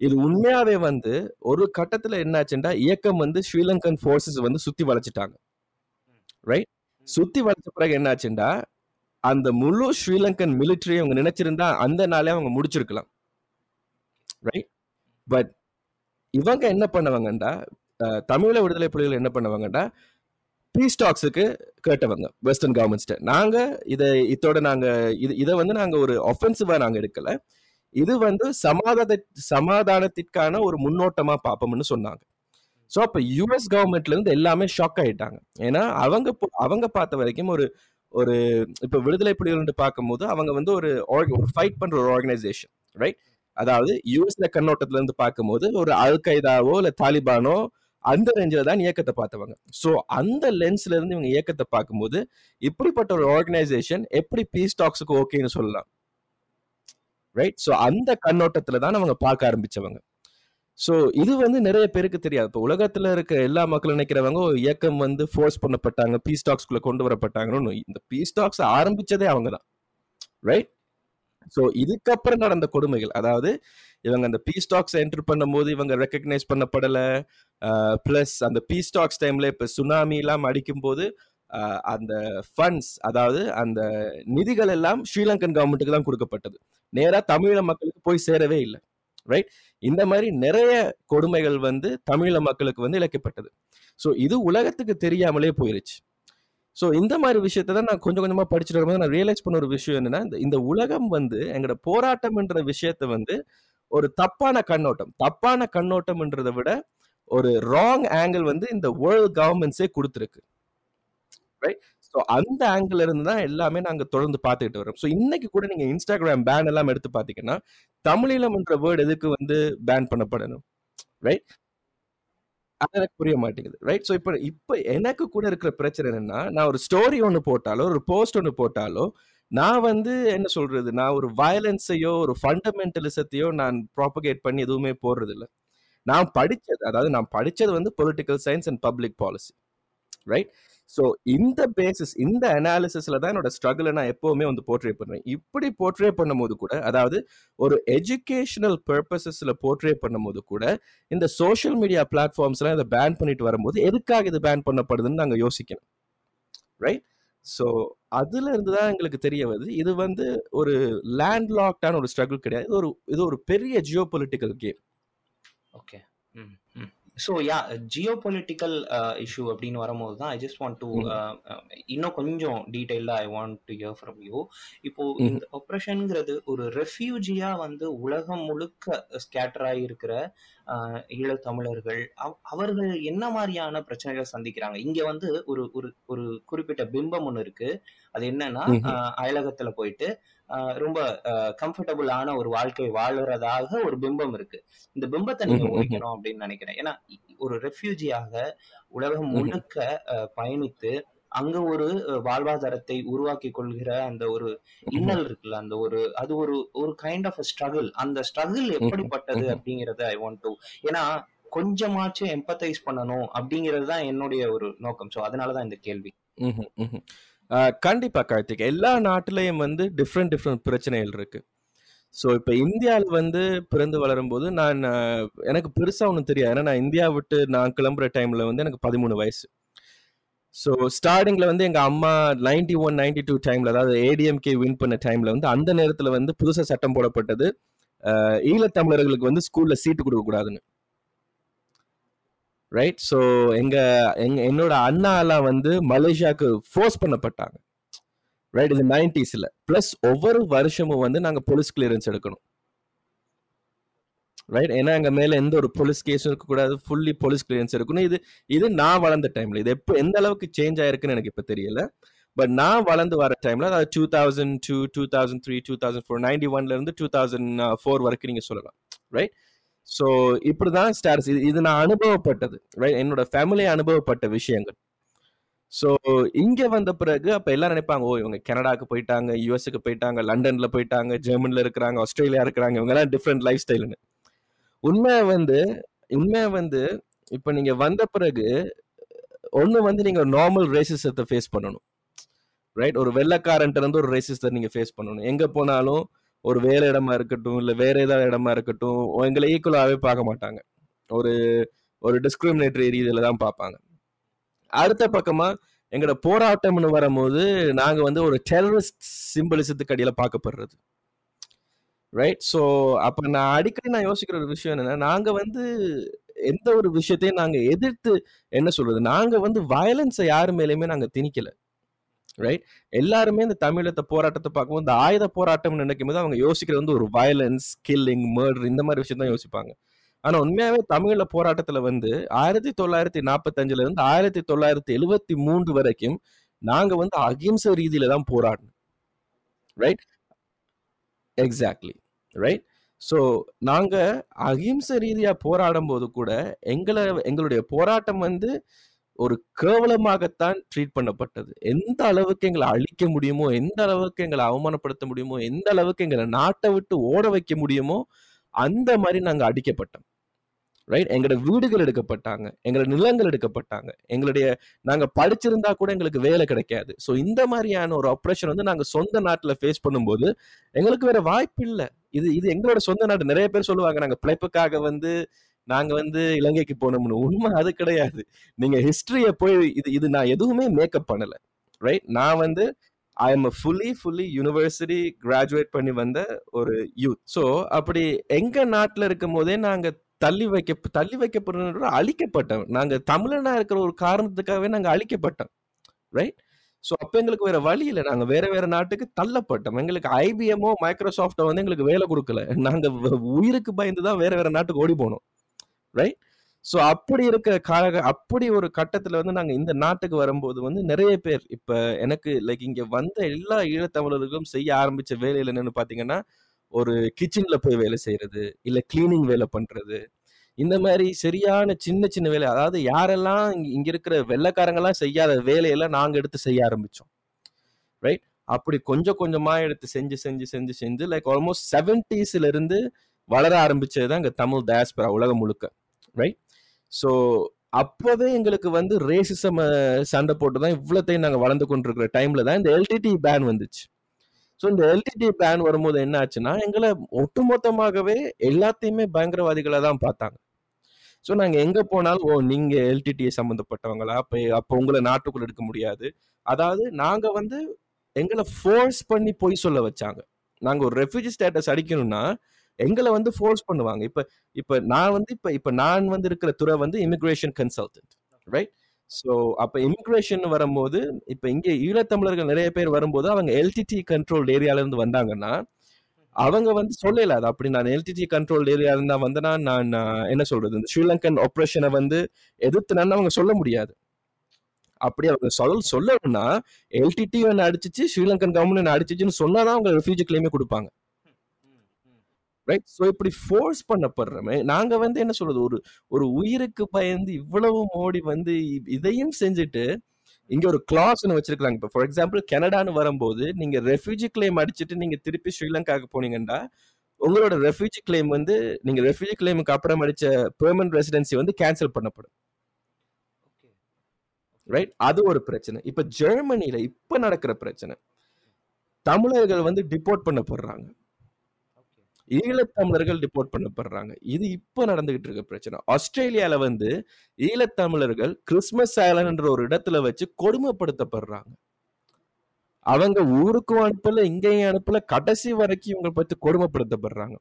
இது உண்மையாவே வந்து ஒரு கட்டத்துல என்னாச்சுன்னா இயக்கம் வந்து ஸ்ரீலங்கன் ஃபோர்ஸஸ் வந்து சுத்தி வளைச்சிட்டாங்க. ரைட் சுத்தி வளைச்ச பிறகு என்னாச்சுன்னா அந்த முழு ஸ்ரீலங்கன் மிலிட்ரி அவங்க நினைச்சிருந்தா அந்த நாளே அவங்க முடிச்சிருக்கலாம். ரைட் பட் இவங்க என்ன பண்ணவங்கண்டா தமிழ விடுதலை புலிகள் என்ன பண்ணுவாங்கன்னா பீஸ் டாக்ஸுக்கு கேட்டவங்க வெஸ்டர்ன் கவர்மெண்ட்ஸ்ட நாங்க இதை இதோட நாங்க இது இதை வந்து நாங்க ஒரு ஒஃபென்சிவா நாங்க எடுக்கல. இது வந்து சமாதான சமாதானத்திற்கான ஒரு முன்னோட்டமா பார்ப்போம்னு சொன்னாங்க. ஸோ அப்போ யூஎஸ் கவர்மெண்ட்ல இருந்து எல்லாமே ஷாக் ஆயிட்டாங்க. ஏன்னா அவங்க அவங்க பார்த்த வரைக்கும் ஒரு ஒரு இப்போ விடுதலை புலிகள் பார்க்கும்போது அவங்க வந்து ஒரு ஃபைட் பண்ற ஒரு ஆர்கனைசேஷன் ரைட் அதாவது யூஎஸ்ல கண்ணோட்டத்துல இருந்து பார்க்கும்போது ஒரு அல் கைதாவோ இல்ல தாலிபானோ அந்த ரேஞ்சில தான் இயக்கத்தை பார்த்தவங்க. ஸோ அந்த லென்ஸ்ல இருந்து இவங்க இயக்கத்தை பார்க்கும்போது இப்படிப்பட்ட ஒரு ஆர்கனைசேஷன் எப்படி பீஸ் டாக்ஸுக்கு ஓகேன்னு சொல்லலாம்? ரைட் ஸோ அந்த கண்ணோட்டத்துல தான் அவங்க பார்க்க ஆரம்பிச்சவங்க. ஸோ இது வந்து நிறைய பேருக்கு தெரியாது. இப்போ உலகத்தில் இருக்க எல்லா மக்களும் நினைக்கிறவங்க இயக்கம் வந்து ஃபோர்ஸ் பண்ணப்பட்டாங்க பீஸ் ஸ்டாக்ஸ்குள்ளே கொண்டு வரப்பட்டாங்கன்னு. இந்த பீஸ் ஸ்டாக்ஸ் ஆரம்பிச்சதே அவங்க தான் ரைட் ஸோ இதுக்கப்புறம் நடந்த கொடுமைகள் அதாவது இவங்க அந்த பீ ஸ்டாக்ஸ் என்டர் பண்ணும்போது இவங்க ரெக்கக்னைஸ் பண்ணப்படலை ப்ளஸ் அந்த பீ ஸ்டாக்ஸ் டைமில் இப்போ சுனாமி எல்லாம் அடிக்கும்போது அந்த ஃபண்ட்ஸ் அதாவது அந்த நிதிகள் எல்லாம் ஸ்ரீலங்கன் கவர்மெண்ட்டுக்கு தான் கொடுக்கப்பட்டது. நேராக தமிழ மக்களுக்கு போய் சேரவே இல்லை ரைட் இந்த மாதிரி நிறைய கொடுமைகள் வந்து தமிழக மக்களுக்கு வந்து இழைக்கப்பட்டது. ஸோ இது உலகத்துக்கு தெரியாமலே போயிருச்சு. ஸோ இந்த மாதிரி விஷயத்தை தான் நான் கொஞ்சம் கொஞ்சமாக படிச்சுட்டு வரும்போது நான் ரியலைஸ் பண்ண ஒரு விஷயம் என்னன்னா இந்த- இந்த உலகம் வந்து எங்களோட போராட்டம்ன்ற விஷயத்தை வந்து ஒரு தப்பான கண்ணோட்டம் தப்பான கண்ணோட்டம்ன்றதை விட ஒரு ராங் ஆங்கிள் வந்து இந்த வேர்ல்ட் கவர்மெண்ட்ஸே கொடுத்துருக்கு ரைட் ஸோ அந்த ஆங்கிள் இருந்து தான் எல்லாமே நாங்கள் தொடர்ந்து பார்த்துக்கிட்டு வரோம் ஸோ இன்னைக்கு கூட நீங்க இன்ஸ்டாகிராம் பேன் எல்லாம் எடுத்து பார்த்தீங்கன்னா தமிழீழம் என்ற வேர்டு எதுக்கு வந்து பேன் பண்ணப்படணும்? ரைட் அது எனக்கு புரிய மாட்டேங்குது. ரைட் ஸோ இப்போ இப்போ எனக்கு கூட இருக்கிற பிரச்சனை என்னன்னா நான் ஒரு ஸ்டோரி ஒன்று போட்டாலோ ஒரு போஸ்ட் ஒன்று போட்டாலோ நான் வந்து என்ன சொல்றது? நான் ஒரு வயலன்ஸையோ ஒரு ஃபண்டமெண்டலிசத்தையோ நான் ப்ராப்பகேட் பண்ணி எதுவுமே போடுறது இல்லை நான் படிச்சது அதாவது நான் படிச்சது வந்து political science and public policy right so இந்த பேசிஸ் இந்த அனாலிசிஸ்ல தான் என்னோட ஸ்ட்ரகிளை நான் எப்பவுமே வந்து போர்ட்ரே பண்ணுவேன். இப்படி போர்ட்ரே பண்ணும்போது கூட அதாவது ஒரு எஜுகேஷனல் பர்பசஸ்ல போர்ட்ரே பண்ணும்போது கூட இந்த சோஷியல் மீடியா பிளாட்ஃபார்ம்ஸ்லாம் இதை பேன் பண்ணிட்டு வரும்போது எதுக்காக இது பேன் பண்ணப்படுதுன்னு நாங்கள் யோசிக்கணும். ரைட் ஸோ அதுல இருந்து தான் எங்களுக்கு தெரிய வருது. இது வந்து ஒரு லேண்ட் லாக்டான ஒரு ஸ்ட்ரகிள் கிடையாது. இது ஒரு இது ஒரு பெரிய ஜியோ பொலிட்டிக்கல் கேம் ஓகே ம். So yeah geopolitical issue அப்படின்னு வரும்போது தான் ஐ ஜஸ்ட் வாண்ட் டு இன்னும் கொஞ்சம் டீட்டெயிலாக I want to hear from you இப்போ. இந்த ஆப்ரேஷனுங்கிறது ஒரு ரெஃப்யூஜியா வந்து உலகம் முழுக்க ஸ்கேட்டர் ஆகியிருக்கிற ஆஹ், ஈழத்தமிழர்கள் அவ- அவர்கள் என்ன மாதிரியான பிரச்சனைகள் சந்திக்கிறாங்க? இங்க வந்து ஒரு ஒரு ஒரு குறிப்பிட்ட பிம்பம் ஒன்று இருக்கு. அது என்னன்னா அயலகத்துல போயிட்டு ரொம்ப கம்ஃபர்டபுளான ஒரு வாழ்க்கை வாழுறதாக ஒரு பிம்பம் இருக்கு. இந்த பிம்பத்தை நீங்க. ஒழிக்கணும் அப்படின்னு நினைக்கிறேன். ஏன்னா ஒரு ரெஃப்யூஜியாக உலகம். முழுக்க பயணித்து அங்க ஒரு வாழ்வாதாரத்தை உருவாக்கி கொள்கிற அந்த ஒரு. இன்னல் இருக்குல்ல அந்த ஒரு அது ஒரு ஒரு கைண்ட் ஆஃப் ஸ்ட்ரகிள் அந்த ஸ்ட்ரகிள் எப்படிப்பட்டது. அப்படிங்கறத ஐ வாண்ட் டு ஏன்னா கொஞ்சமாச்சும் எம்பத்தைஸ் பண்ணணும் அப்படிங்கிறது தான் என்னுடைய ஒரு நோக்கம். ஸோ அதனாலதான் இந்த கேள்வி. கண்டிப்பா கார்த்திக். எல்லா நாட்டிலையும் வந்து டிஃப்ரெண்ட் டிஃப்ரெண்ட் பிரச்சனைகள் இருக்கு. ஸோ இப்போ இந்தியாவில் வந்து பிறந்து வளரும்போது நான் எனக்கு பெருசாக ஒன்றும் தெரியாது. ஏன்னா நான் இந்தியா விட்டு நான் கிளம்புற டைமில் வந்து எனக்கு பதிமூணு வயசு. ஸோ ஸ்டார்டிங்கில் வந்து எங்கள் அம்மா நைன்டி ஒன் நைன்டி டூ டைமில் அதாவது ஏடிஎம்கே வின் பண்ண டைமில் வந்து அந்த நேரத்தில் வந்து புதுசாக சட்டம் போடப்பட்டது. ஈழத்தமிழர்களுக்கு வந்து ஸ்கூலில் சீட்டு கொடுக்கக்கூடாதுன்னு ரைட் ஸோ எங்கள் எங்கள் என்னோட அண்ணாலாம் வந்து மலேசியாவுக்கு ஃபோர்ஸ் பண்ணப்பட்டாங்க. ரைட் இது நைன்டிஸில் ப்ளஸ் ஒவ்வொரு வருஷமும் வந்து நாங்கள் போலீஸ் கிளியரன்ஸ் எடுக்கணும். ரைட் ஏன்னா எங்க மேல எந்த ஒரு போலீஸ் கேஸும் இருக்கக்கூடாது. ஃபுல்லி போலீஸ் கிளியரன்ஸ் இருக்கணும். இது இது நான் வளர்ந்த டைம்ல இது எப்போ எந்த அளவுக்கு சேஞ்ச் ஆயிருக்குன்னு எனக்கு இப்போ தெரியல. பட் நான் வளர்ந்து வர டைம்ல அதாவது two thousand two two thousand three two thousand four ninety ஒன்ல இருந்து டூ தௌசண்ட் ஃபோர் வரைக்கும் நீங்க சொல்லலாம். ரைட் ஸோ இப்படிதான் ஸ்டார்ஸ் இது இது நான் அனுபவப்பட்டது. ரைட் என்னோட ஃபேமிலி அனுபவப்பட்ட விஷயங்கள். ஸோ இங்கே வந்த பிறகு அப்போ எல்லாரும் நினைப்பாங்க ஓ இவங்க கனடாக்கு போயிட்டாங்க யூஎஸ்க்கு போயிட்டாங்க லண்டனில் போயிட்டாங்க ஜெர்மனில் இருக்கிறாங்க ஆஸ்திரேலியா இருக்கிறாங்க. இவங்கெல்லாம் டிஃப்ரெண்ட் லைஃப் ஸ்டைலுன்னு உண்மை வந்து உண்மை வந்து இப்போ நீங்க வந்த பிறகு ஒன்று வந்து நீங்க நார்மல் ரேசிசத்தை ஃபேஸ் பண்ணணும். ரைட் ஒரு வெள்ளக்காரன்ட்ட இருந்து ஒரு ரேசிசத்தை நீங்க ஃபேஸ் பண்ணணும். எங்க போனாலும் ஒரு வேற இடமா இருக்கட்டும் இல்லை வேற ஏதாவது இடமா இருக்கட்டும் எங்களை ஈக்குவலாகவே பார்க்க மாட்டாங்க. ஒரு ஒரு டிஸ்கிரிமினேட்டரி ரீதியில தான் பார்ப்பாங்க. அடுத்த பக்கமா எங்களோட போராட்டம்னு வரும்போது நாங்க வந்து ஒரு டெரரிஸ்ட் சிம்பிளிசத்துக்கு அடியில் பார்க்கப்படுறது. ரைட் ஸோ அப்போ நான் அடிக்கடி நான் யோசிக்கிற ஒரு விஷயம் என்னன்னா நாங்கள் வந்து எந்த ஒரு விஷயத்தையும் நாங்கள் எதிர்த்து என்ன சொல்றது? நாங்கள் வந்து வயலன்ஸை யாரு மேலேயுமே நாங்கள் திணிக்கல. ரைட் எல்லாருமே இந்த தமிழத்தை போராட்டத்தை பார்க்கும்போது இந்த ஆயுத போராட்டம்னு நினைக்கும் போது அவங்க யோசிக்கிறது வந்து ஒரு வயலன்ஸ் கில்லிங் மர்டர் இந்த மாதிரி விஷயம் தான் யோசிப்பாங்க. ஆனா உண்மையாவே தமிழ்ல போராட்டத்துல வந்து ஆயிரத்தி தொள்ளாயிரத்தி நாற்பத்தஞ்சுல இருந்து ஆயிரத்தி தொள்ளாயிரத்தி எழுவத்தி மூன்று வரைக்கும் நாங்க வந்து அகிம்சை ரீதியில தான் போராடணும் ரைட் எக்ஸாக்ட்லி ரைட் ஸோ நாங்கள் அகிம்சை ரீதியாக போராடும் போது கூட எங்களை எங்களுடைய போராட்டம் வந்து ஒரு கேவலமாகத்தான் ட்ரீட் பண்ணப்பட்டது. எந்த அளவுக்கு எங்களை அழிக்க முடியுமோ எந்த அளவுக்கு எங்களை அவமானப்படுத்த முடியுமோ எந்த அளவுக்கு எங்களை நாட்டை விட்டு ஓட வைக்க முடியுமோ அந்த மாதிரி நாங்கள் அடிக்கப்பட்டோம். ரைட் எங்களோட வீடுகள் எடுக்கப்பட்டாங்க. எங்களோட நிலங்கள் எடுக்கப்பட்டாங்க. எங்களுடைய நாங்க படிச்சிருந்தா கூட எங்களுக்கு வேலை கிடைக்காது. ஸோ இந்த மாதிரியான ஒரு ஆப்ரேஷன் வந்து நாங்க சொந்த நாட்டுல ஃபேஸ் பண்ணும்போது எங்களுக்கு வேற வாய்ப்பு இல்லை. இது இது எங்களோட சொந்த நாடு. நிறைய பேர் சொல்லுவாங்க நாங்க பிழைப்புக்காக வந்து நாங்க வந்து இலங்கைக்கு போனோம்னு. உண்மை அது கிடையாது. நீங்க ஹிஸ்ட்ரியை போய் இது இது நான் எதுவுமே மேக்கப் பண்ணல. ரைட் நான் வந்து I am fully fully university graduate பண்ணி வந்த ஒரு யூத் ஸோ அப்படி எங்க நாட்டில் இருக்கும் போதே நாங்கள் தள்ளி வைக்க தள்ளி வைக்கப்படுற அழிக்கப்பட்டோம் நாங்க தமிழனா இருக்கிற ஒரு காரணத்துக்காகவே நாங்க அழிக்கப்பட்டோம். ரைட் ஸோ அப்போ எங்களுக்கு வேற வழி இல்லை. நாங்கள் வேற வேற நாட்டுக்கு தள்ளப்பட்டோம். எங்களுக்கு ஐபிஎம்மோ மைக்ரோசாஃப்டோ வந்து எங்களுக்கு வேலை கொடுக்கல. நாங்கள் உயிருக்கு பயந்து தான் வேற வேற நாட்டுக்கு ஓடி போனோம். ரைட் ஸோ அப்படி இருக்க கால அப்படி ஒரு கட்டத்தில் வந்து நாங்கள் இந்த நாட்டுக்கு வரும்போது வந்து நிறைய பேர் இப்போ எனக்கு லைக் இங்கே வந்த எல்லா ஈழத்தமிழர்களும் செய்ய ஆரம்பித்த வேலையில் என்னென்னு பார்த்தீங்கன்னா ஒரு கிச்சன்ல போய் வேலை செய்யறது இல்ல கிளீனிங் வேலை பண்றது இந்த மாதிரி சரியான சின்ன சின்ன வேலை அதாவது யாரெல்லாம் இங்க இருக்கிற வெள்ளக்காரங்கெல்லாம் செய்யாத வேலையெல்லாம் நாங்க எடுத்து செய்ய ஆரம்பிச்சோம். ரைட் அப்படி கொஞ்சம் கொஞ்சமா எடுத்து செஞ்சு செஞ்சு செஞ்சு செஞ்சு லைக் ஆல்மோஸ்ட் செவன்டிஸ்ல இருந்து வளர ஆரம்பிச்சது தான் இங்க தமிழ் டயஸ்பரா உலகம் முழுக்க. ரைட் ஸோ அப்போவே எங்களுக்கு வந்து ரேசிசம் சண்டை போட்டு தான் இவ்வளோத்தையும் நாங்கள் வளர்ந்து கொண்டிருக்கிற டைம்ல தான் இந்த எல்டிடி பேன் வந்துச்சு. ஸோ இந்த எல்டிடி பேன் வரும்போது என்ன ஆச்சுன்னா எங்களை ஒட்டுமொத்தமாகவே எல்லாத்தையுமே பயங்கரவாதிகளை தான் பார்த்தாங்க. ஸோ நாங்கள் எங்கே போனாலும் ஓ நீங்கள் எல்டிடிஐ சம்மந்தப்பட்டவங்களா அப்போ அப்போ உங்களை நாட்டுக்குள்ள எடுக்க முடியாது. அதாவது நாங்கள் வந்து எங்களை ஃபோர்ஸ் பண்ணி பொய் சொல்ல வச்சாங்க. நாங்கள் ஒரு ரெஃப்யூஜி ஸ்டேட்டஸ் அடிக்கணும்னா எங்களை வந்து ஃபோர்ஸ் பண்ணுவாங்க. இப்போ இப்போ நான் வந்து இப்போ இப்போ நான் வந்து இருக்கிற துறை வந்து இமிக்ரேஷன் கன்சல்டன்ட் ரைட் ஸோ அப்போ இமிக்ரேஷன் வரும்போது இப்போ இங்கே ஈழத்தமிழர்கள் நிறைய பேர் வரும்போது அவங்க எல்டிடி கண்ட்ரோல் ஏரியால இருந்து வந்தாங்கன்னா அவங்க வந்து சொல்லல அது அப்படி நான் எல்டிடி கண்ட்ரோல் ஏரியா இருந்தா வந்தனா நான் என்ன சொல்றது இந்த ஸ்ரீலங்கன் ஆப்ரேஷனை வந்து எதிர்த்துனான்னு அவங்க சொல்ல முடியாது. அப்படி அவங்க சொல் சொல்லணும்னா எல்டிடி ஒன்று அடிச்சிச்சு ஸ்ரீலங்கன் கவர்மெண்ட் என்ன அடிச்சிச்சுன்னு சொன்னாதான் அவங்க ரெஃப்யூஜி கிளைமே கொடுப்பாங்க. ரைட் ஸோ இப்படி ஃபோர்ஸ் பண்ணப்படுறமே நாங்க வந்து என்ன சொல்றது? ஒரு ஒரு உயிருக்கு பயந்து இவ்வளவு மோடி வந்து இதையும் செஞ்சுட்டு இங்க ஒரு கிளாஸ் ஒன்று வச்சிருக்காங்க இப்போ ஃபார் எக்ஸாம்பிள் கனடான்னு வரும்போது நீங்க ரெஃப்யூஜி கிளைம் அடிச்சுட்டு நீங்க திருப்பி ஸ்ரீலங்காவுக்கு போனீங்கன்னா உங்களோட ரெஃப்யூஜி கிளைம் வந்து நீங்க ரெஃப்யூஜி கிளைமுக்கு அப்புறம் அடிச்ச பெர்மனன்ட் ரெசிடென்சி வந்து கேன்சல் பண்ணப்படும். ரைட் அது ஒரு பிரச்சனை. இப்ப ஜெர்மனில இப்ப நடக்கிற பிரச்சனை. தமிழர்கள் வந்து டிபோர்ட் பண்ணப்படுறாங்க ஈழத்தமிழர்கள் டிபோர்ட் பண்ணப்படுறாங்க. இது இப்ப நடந்துகிட்டு இருக்க பிரச்சனை. ஆஸ்திரேலியால வந்து ஈழத்தமிழர்கள் கிறிஸ்மஸ் ஐலண்ட்ன்ற ஒரு இடத்துல வச்சு கொடுமைப்படுத்தப்படுறாங்க. அவங்க ஊருக்கும் அனுப்பல இங்கேயும் அனுப்பல கடைசி வரைக்கும் இவங்க பத்தி கொடுமைப்படுத்தப்படுறாங்க.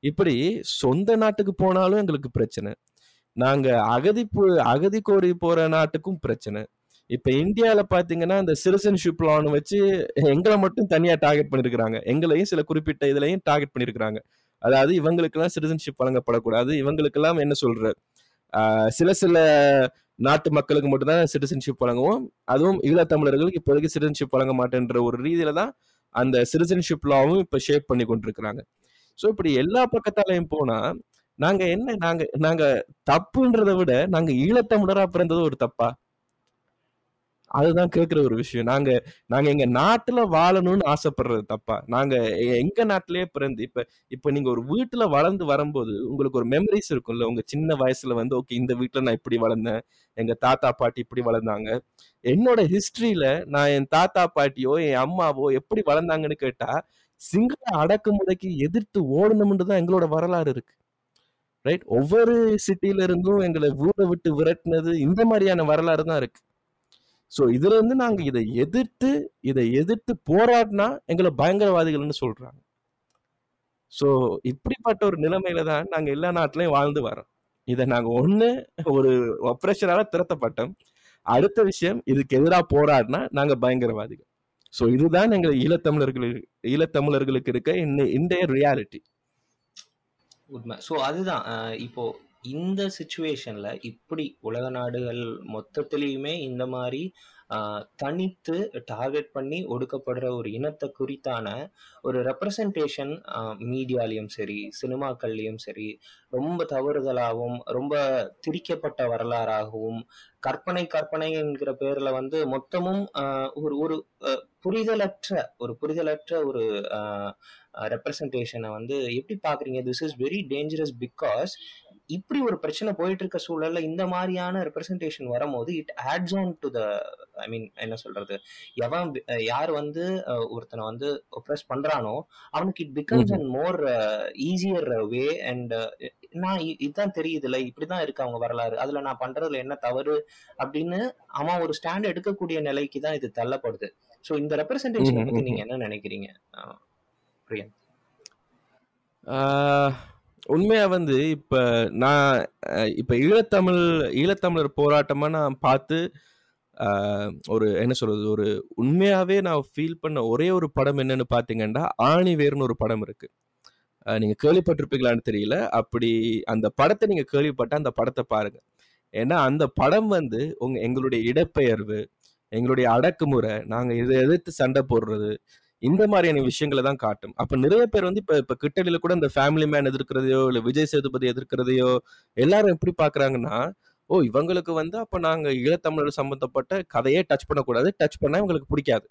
இப்படி சொந்த நாட்டுக்கு போனாலும் எங்களுக்கு பிரச்சனை. நாங்க அகதி போ- அகதி கோரி போற நாட்டுக்கும் பிரச்சனை. இப்ப இந்தியால பாத்தீங்கன்னா இந்த சிட்டிசன்ஷிப் லான் வச்சு எங்களை மட்டும் தனியா டார்கெட் பண்ணிருக்காங்க எங்களையும் சில குறிப்பிட்ட இதுலயும் டார்கெட் பண்ணிருக்காங்க அதாவது இவங்களுக்கு எல்லாம் சிட்டிசன்ஷிப் வழங்கப்படக்கூடாது. இவங்களுக்கெல்லாம் என்ன சொல்ற சில சில நாட்டு மக்களுக்கு மட்டும்தான் சிட்டிசன்ஷிப் வழங்குவோம். அதுவும் ஈழத்தமிழர்களுக்கு இப்போதைக்கு சிட்டிசன்ஷிப் வழங்க மாட்டேன்ற ஒரு ரீதியில தான் அந்த சிட்டிசன்ஷிப் லாவும் இப்ப ஷேப் பண்ணி கொண்டிருக்கிறாங்க. ஸோ இப்படி எல்லா பக்கத்தாலையும் போனா நாங்க என்ன நாங்க நாங்க தப்புன்றதை விட நாங்க ஈழத்தமிழரா பிறந்தது ஒரு தப்பா? அதுதான் கேட்கிற ஒரு விஷயம். நாங்க நாங்க எங்க நாட்டுல வாழணும்னு ஆசைப்படுறது தப்பா. நாங்க எங்க நாட்டிலேயே பிறந்து இப்ப இப்ப நீங்க ஒரு வீட்டுல வளர்ந்து வரும்போது உங்களுக்கு ஒரு மெமரிஸ் இருக்கும்ல. உங்க சின்ன வயசுல வந்து ஓகே இந்த வீட்டுல நான் இப்படி வளர்ந்தேன். எங்க தாத்தா பாட்டி இப்படி வளர்ந்தாங்க. என்னோட ஹிஸ்டரியில நான் என் தாத்தா பாட்டியோ என் அம்மாவோ எப்படி வளர்ந்தாங்கன்னு கேட்டா சிங்கள அடக்குமுறைக்கு எதிர்த்து ஓடணும்னு தான் எங்களோட வரலாறு இருக்கு. ரைட் ஒவ்வொரு சிட்டில இருந்தும் எங்களை ஊரை விட்டு விரட்டினது இந்த மாதிரியான வரலாறு தான் இருக்கு. ஸோ இதுலேருந்து நாங்கள் இதை எதிர்த்து இதை எதிர்த்து போராடினா எங்களை பயங்கரவாதிகள்னு சொல்கிறாங்க ஸோ இப்படிப்பட்ட ஒரு நிலைமையில தான் நாங்கள் எல்லா நாட்டிலையும் வாழ்ந்து வரோம் இதை நாங்கள் ஒன்று ஒரு ஒப்ரேஷனால் திரட்டப்பட்டோம் அடுத்த விஷயம் இதுக்கு எதிராக போராடினா நாங்கள் பயங்கரவாதிகள். ஸோ இதுதான் எங்கள் ஈழத்தமிழர்களுக்கு ஈழத்தமிழர்களுக்கு இருக்க இன்ன இன்றைய ரியாலிட்டி உண்மை. ஸோ அதுதான் இப்போ இந்த சுச்சுவேஷன்ல இப்படி உலக நாடுகள் மொத்தத்திலையுமே இந்த மாதிரி தனித்து டார்கெட் பண்ணி ஒடுக்கப்படுற ஒரு இனத்தை குறித்தான ஒரு ரெப்ரசன்டேஷன் மீடியாலையும் சரி சினிமாக்கள்லையும் சரி ரொம்ப தவறுதலாகவும் ரொம்ப திரிக்கப்பட்ட வரலாறாகவும் கற்பனை கற்பனை என்கிற பேர்ல வந்து மொத்தமும் ஒரு ஒரு புரிதலற்ற ஒரு புரிதலற்ற ஒரு ரெப்ரசன்டேஷனை வந்து எப்படி பாக்குறீங்க this is very dangerous because இப்படி ஒரு பிரச்சனை போயிட்டு இருக்க சூழல்ல இந்த மாதிரியான ரெப்ரசன்டேஷன் வரும்போது it adds on to the I mean என்ன சொல்றது? எவன் யார் வந்து ஒருத்தனை வந்து ஒப்ரஸ் பண்றானோ அவனுக்கு it becomes. And more easier way and நான் இதுதான் தெரியுதுல இப்படிதான் இருக்கு அவங்க வரலாறு. அதுல நான் பண்றதுல என்ன தவறு அப்படின்னு அவன் ஒரு ஸ்டாண்ட் எடுக்கக்கூடிய நிலைக்கு தான் இது தள்ளப்படுது. ஸோ இந்த ரெப்ரசன்டேஷனை பத்தி. நீங்க என்ன நினைக்கிறீங்க? பிரியன் உண்மையா வந்து இப்ப நான் இப்ப ஈழத்தமிழ் ஈழத்தமிழர் போராட்டமா நான் பார்த்து ஆஹ் ஒரு என்ன சொல்றது ஒரு உண்மையாவே நான் ஃபீல் பண்ண ஒரே ஒரு படம் என்னன்னு பாத்தீங்கன்னா ஆணிவேர்னு ஒரு படம் இருக்கு. ஆஹ் நீங்க கேள்விப்பட்டிருப்பீங்களான்னு தெரியல. அப்படி அந்த படத்தை நீங்க கேள்விப்பட்ட அந்த படத்தை பாருங்க. ஏன்னா அந்த படம் வந்து உங்க எங்களுடைய இடப்பெயர்வு எங்களுடைய அடக்குமுறை நாங்க இதை எதிர்த்து சண்டை போடுறது இந்த மாதிரியான விஷயங்களை தான் காட்டும். அப்ப நிறைய பேர் வந்து இப்ப இப்ப கிட்டலில கூட இந்த ஃபேமிலி மேன் எதிர்க்கிறதையோ இல்ல விஜய் சேதுபதி எதிர்க்கிறதையோ எல்லாரும் எப்படி பாக்குறாங்கன்னா ஓ இவங்களுக்கு வந்து அப்ப நாங்க ஈழத்தமிழர் சம்பந்தப்பட்ட கதையே டச் பண்ணக்கூடாது. டச் பண்ணா இவங்களுக்கு பிடிக்காது.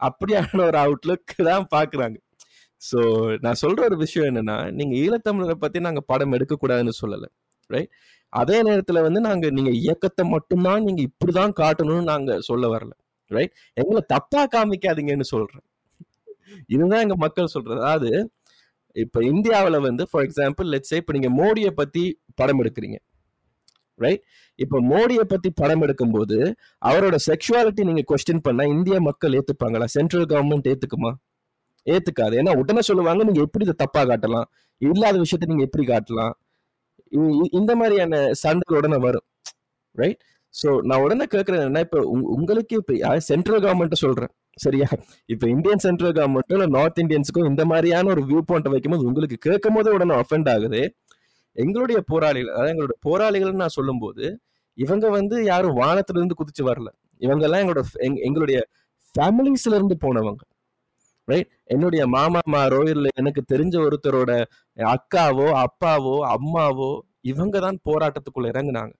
அப்படியான ஒரு அவுட்லுக் தான் பாக்குறாங்க ஸோ நான் சொல்ற ஒரு விஷயம் என்னன்னா நீங்க ஈழத்தமிழரை பத்தி நாங்க படம் எடுக்க கூடாதுன்னு ரைட் அதே நேரத்துல வந்து நாங்க நீங்க இயக்கத்தை மட்டும்தான் நீங்க இப்படிதான் காட்டணும்னு நாங்க சொல்ல வரல. ரைட் எங்களை தப்பா காமிக்காதீங்கன்னு சொல்றேன். இதுதான் எங்க மக்கள் சொல்றது. அதாவது இப்ப இந்தியாவுல வந்து ஃபார் எக்ஸாம்பிள் லெட்ஸ் இப்ப நீங்க மோடியை பத்தி படம் எடுக்கிறீங்க ரைட் இப்ப மோடியை பத்தி படம் எடுக்கும்போது அவரோட செக்ஷுவாலிட்டி நீங்க கொஸ்டின் பண்ணா இந்திய மக்கள் ஏத்துப்பாங்களா? Central government ஏத்துக்குமா? ஏத்துக்காது. ஏன்னா உடனே சொல்லுவாங்க நீங்க எப்படி இதை தப்பா காட்டலாம்? இல்லாத விஷயத்த நீங்க எப்படி காட்டலாம்? இந்த மாதிரியான சண்டைகள் உடனே வரும் ரைட் ஸோ நான் உடனே கேட்கறேன் என்ன இப்போ உங்க- உங்களுக்கு இப்போ சென்ட்ரல் கவர்மெண்ட் சொல்றேன்? சரியா? இப்ப இந்தியன் சென்ட்ரல் கவர்மெண்ட்டும் இல்ல நார்த் இந்தியன்ஸுக்கும் இந்த மாதிரியான ஒரு வியூ பாயிண்ட் வைக்கும்போது உங்களுக்கு கேட்கும் போது உடனே அஃபெண்ட் ஆகுது. எங்களுடைய போராளிகள் அதாவது எங்களுடைய போராளிகள்னு நான் சொல்லும்போது இவங்க வந்து யாரும் வானத்துல இருந்து குதிச்சு வரல. இவங்க எல்லாம் எங்களோட எங் எங்களுடைய ஃபேமிலிஸ்ல இருந்து போனவங்க. ரைட் என்னுடைய மாமாமாரோ இல்லை எனக்கு தெரிஞ்ச ஒருத்தரோட அக்காவோ அப்பாவோ அம்மாவோ இவங்க தான் போராட்டத்துக்குள்ள இறங்குனாங்க.